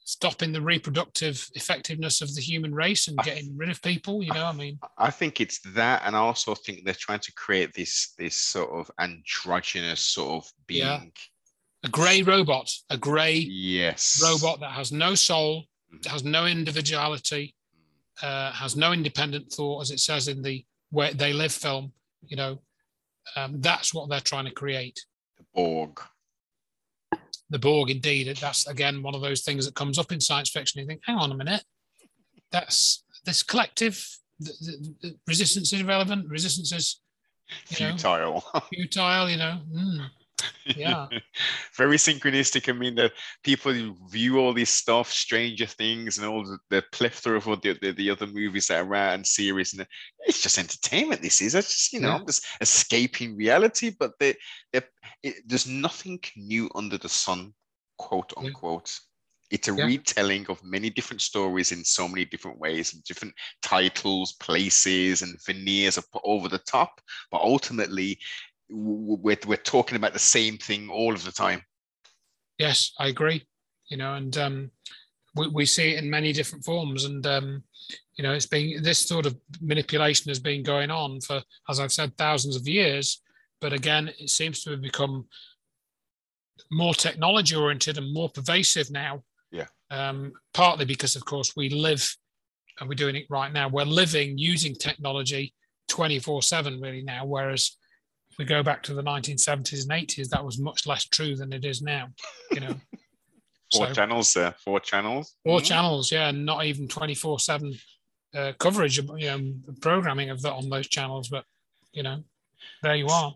stopping the reproductive effectiveness of the human race and getting rid of people you know i mean i think it's that and i also think they're trying to create this this sort of androgynous sort of being yeah. a gray robot a gray yes robot that has no soul. Has no individuality uh, has no independent thought as it says in the where they live film you know um, that's what they're trying to create the borg the Borg, indeed, that's again one of those things that comes up in science fiction. You think, hang on a minute, that's this collective. The, the, the resistance is irrelevant. Resistance is you futile. Know, (laughs) futile, you know. Mm yeah (laughs) very synchronistic i mean that people view all this stuff stranger things and all the, the plethora of the, the, the, other movies that are out and series and it's just entertainment this is it's just you know yeah. I'm just escaping reality but they, they it, there's nothing new under the sun quote unquote yeah. It's a yeah. retelling of many different stories in so many different ways, and different titles, places, and veneers are put over the top. But ultimately, we're, we're talking about the same thing all of the time. Yes, I agree. You know, and um, we, we see it in many different forms. And, um, you know, it's been this sort of manipulation has been going on for, as I've said, thousands of years. But again, it seems to have become more technology oriented and more pervasive now. Yeah. Um, partly because, of course, we live, and we're doing it right now. We're living using technology 24 7 really now, whereas we go back to the 1970s and 80s, that was much less true than it is now. You know, (laughs) four so, channels there, four channels, 4 mm-hmm. channels, yeah, not even 24 seven uh, coverage, you know, programming of that on those channels. But you know, there you are.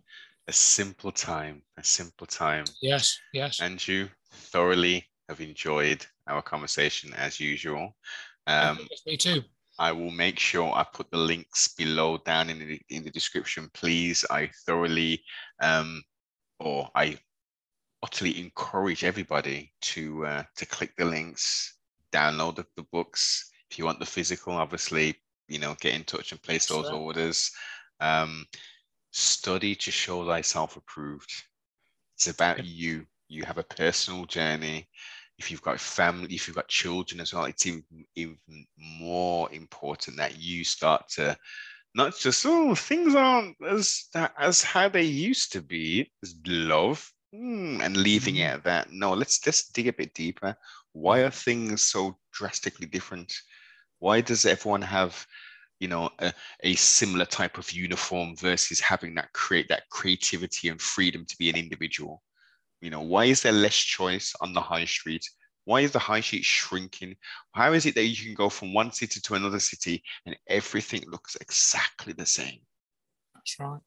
A simple time, a simple time. Yes, yes. And you thoroughly have enjoyed our conversation as usual. Um, me too. I will make sure I put the links below down in the in the description. Please, I thoroughly um, or I utterly encourage everybody to uh, to click the links, download the, the books. If you want the physical, obviously, you know, get in touch and place those sure. orders. Um, study to show thyself approved. It's about you. You have a personal journey. If you've got family, if you've got children as well, it's even, even more important that you start to not just oh things aren't as as how they used to be. Love mm, and leaving mm. it at that. No, let's just dig a bit deeper. Why are things so drastically different? Why does everyone have you know a, a, similar type of uniform versus having that create that creativity and freedom to be an individual you know why is there less choice on the high street? Why is the high street shrinking? How is it that you can go from one city to another city and everything looks exactly the same? That's right.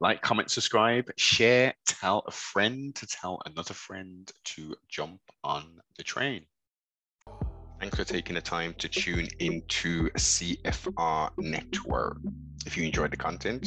Like comment subscribe share tell a friend to tell another friend to jump on the train. Thanks for taking the time to tune into CFR Network. If you enjoyed the content,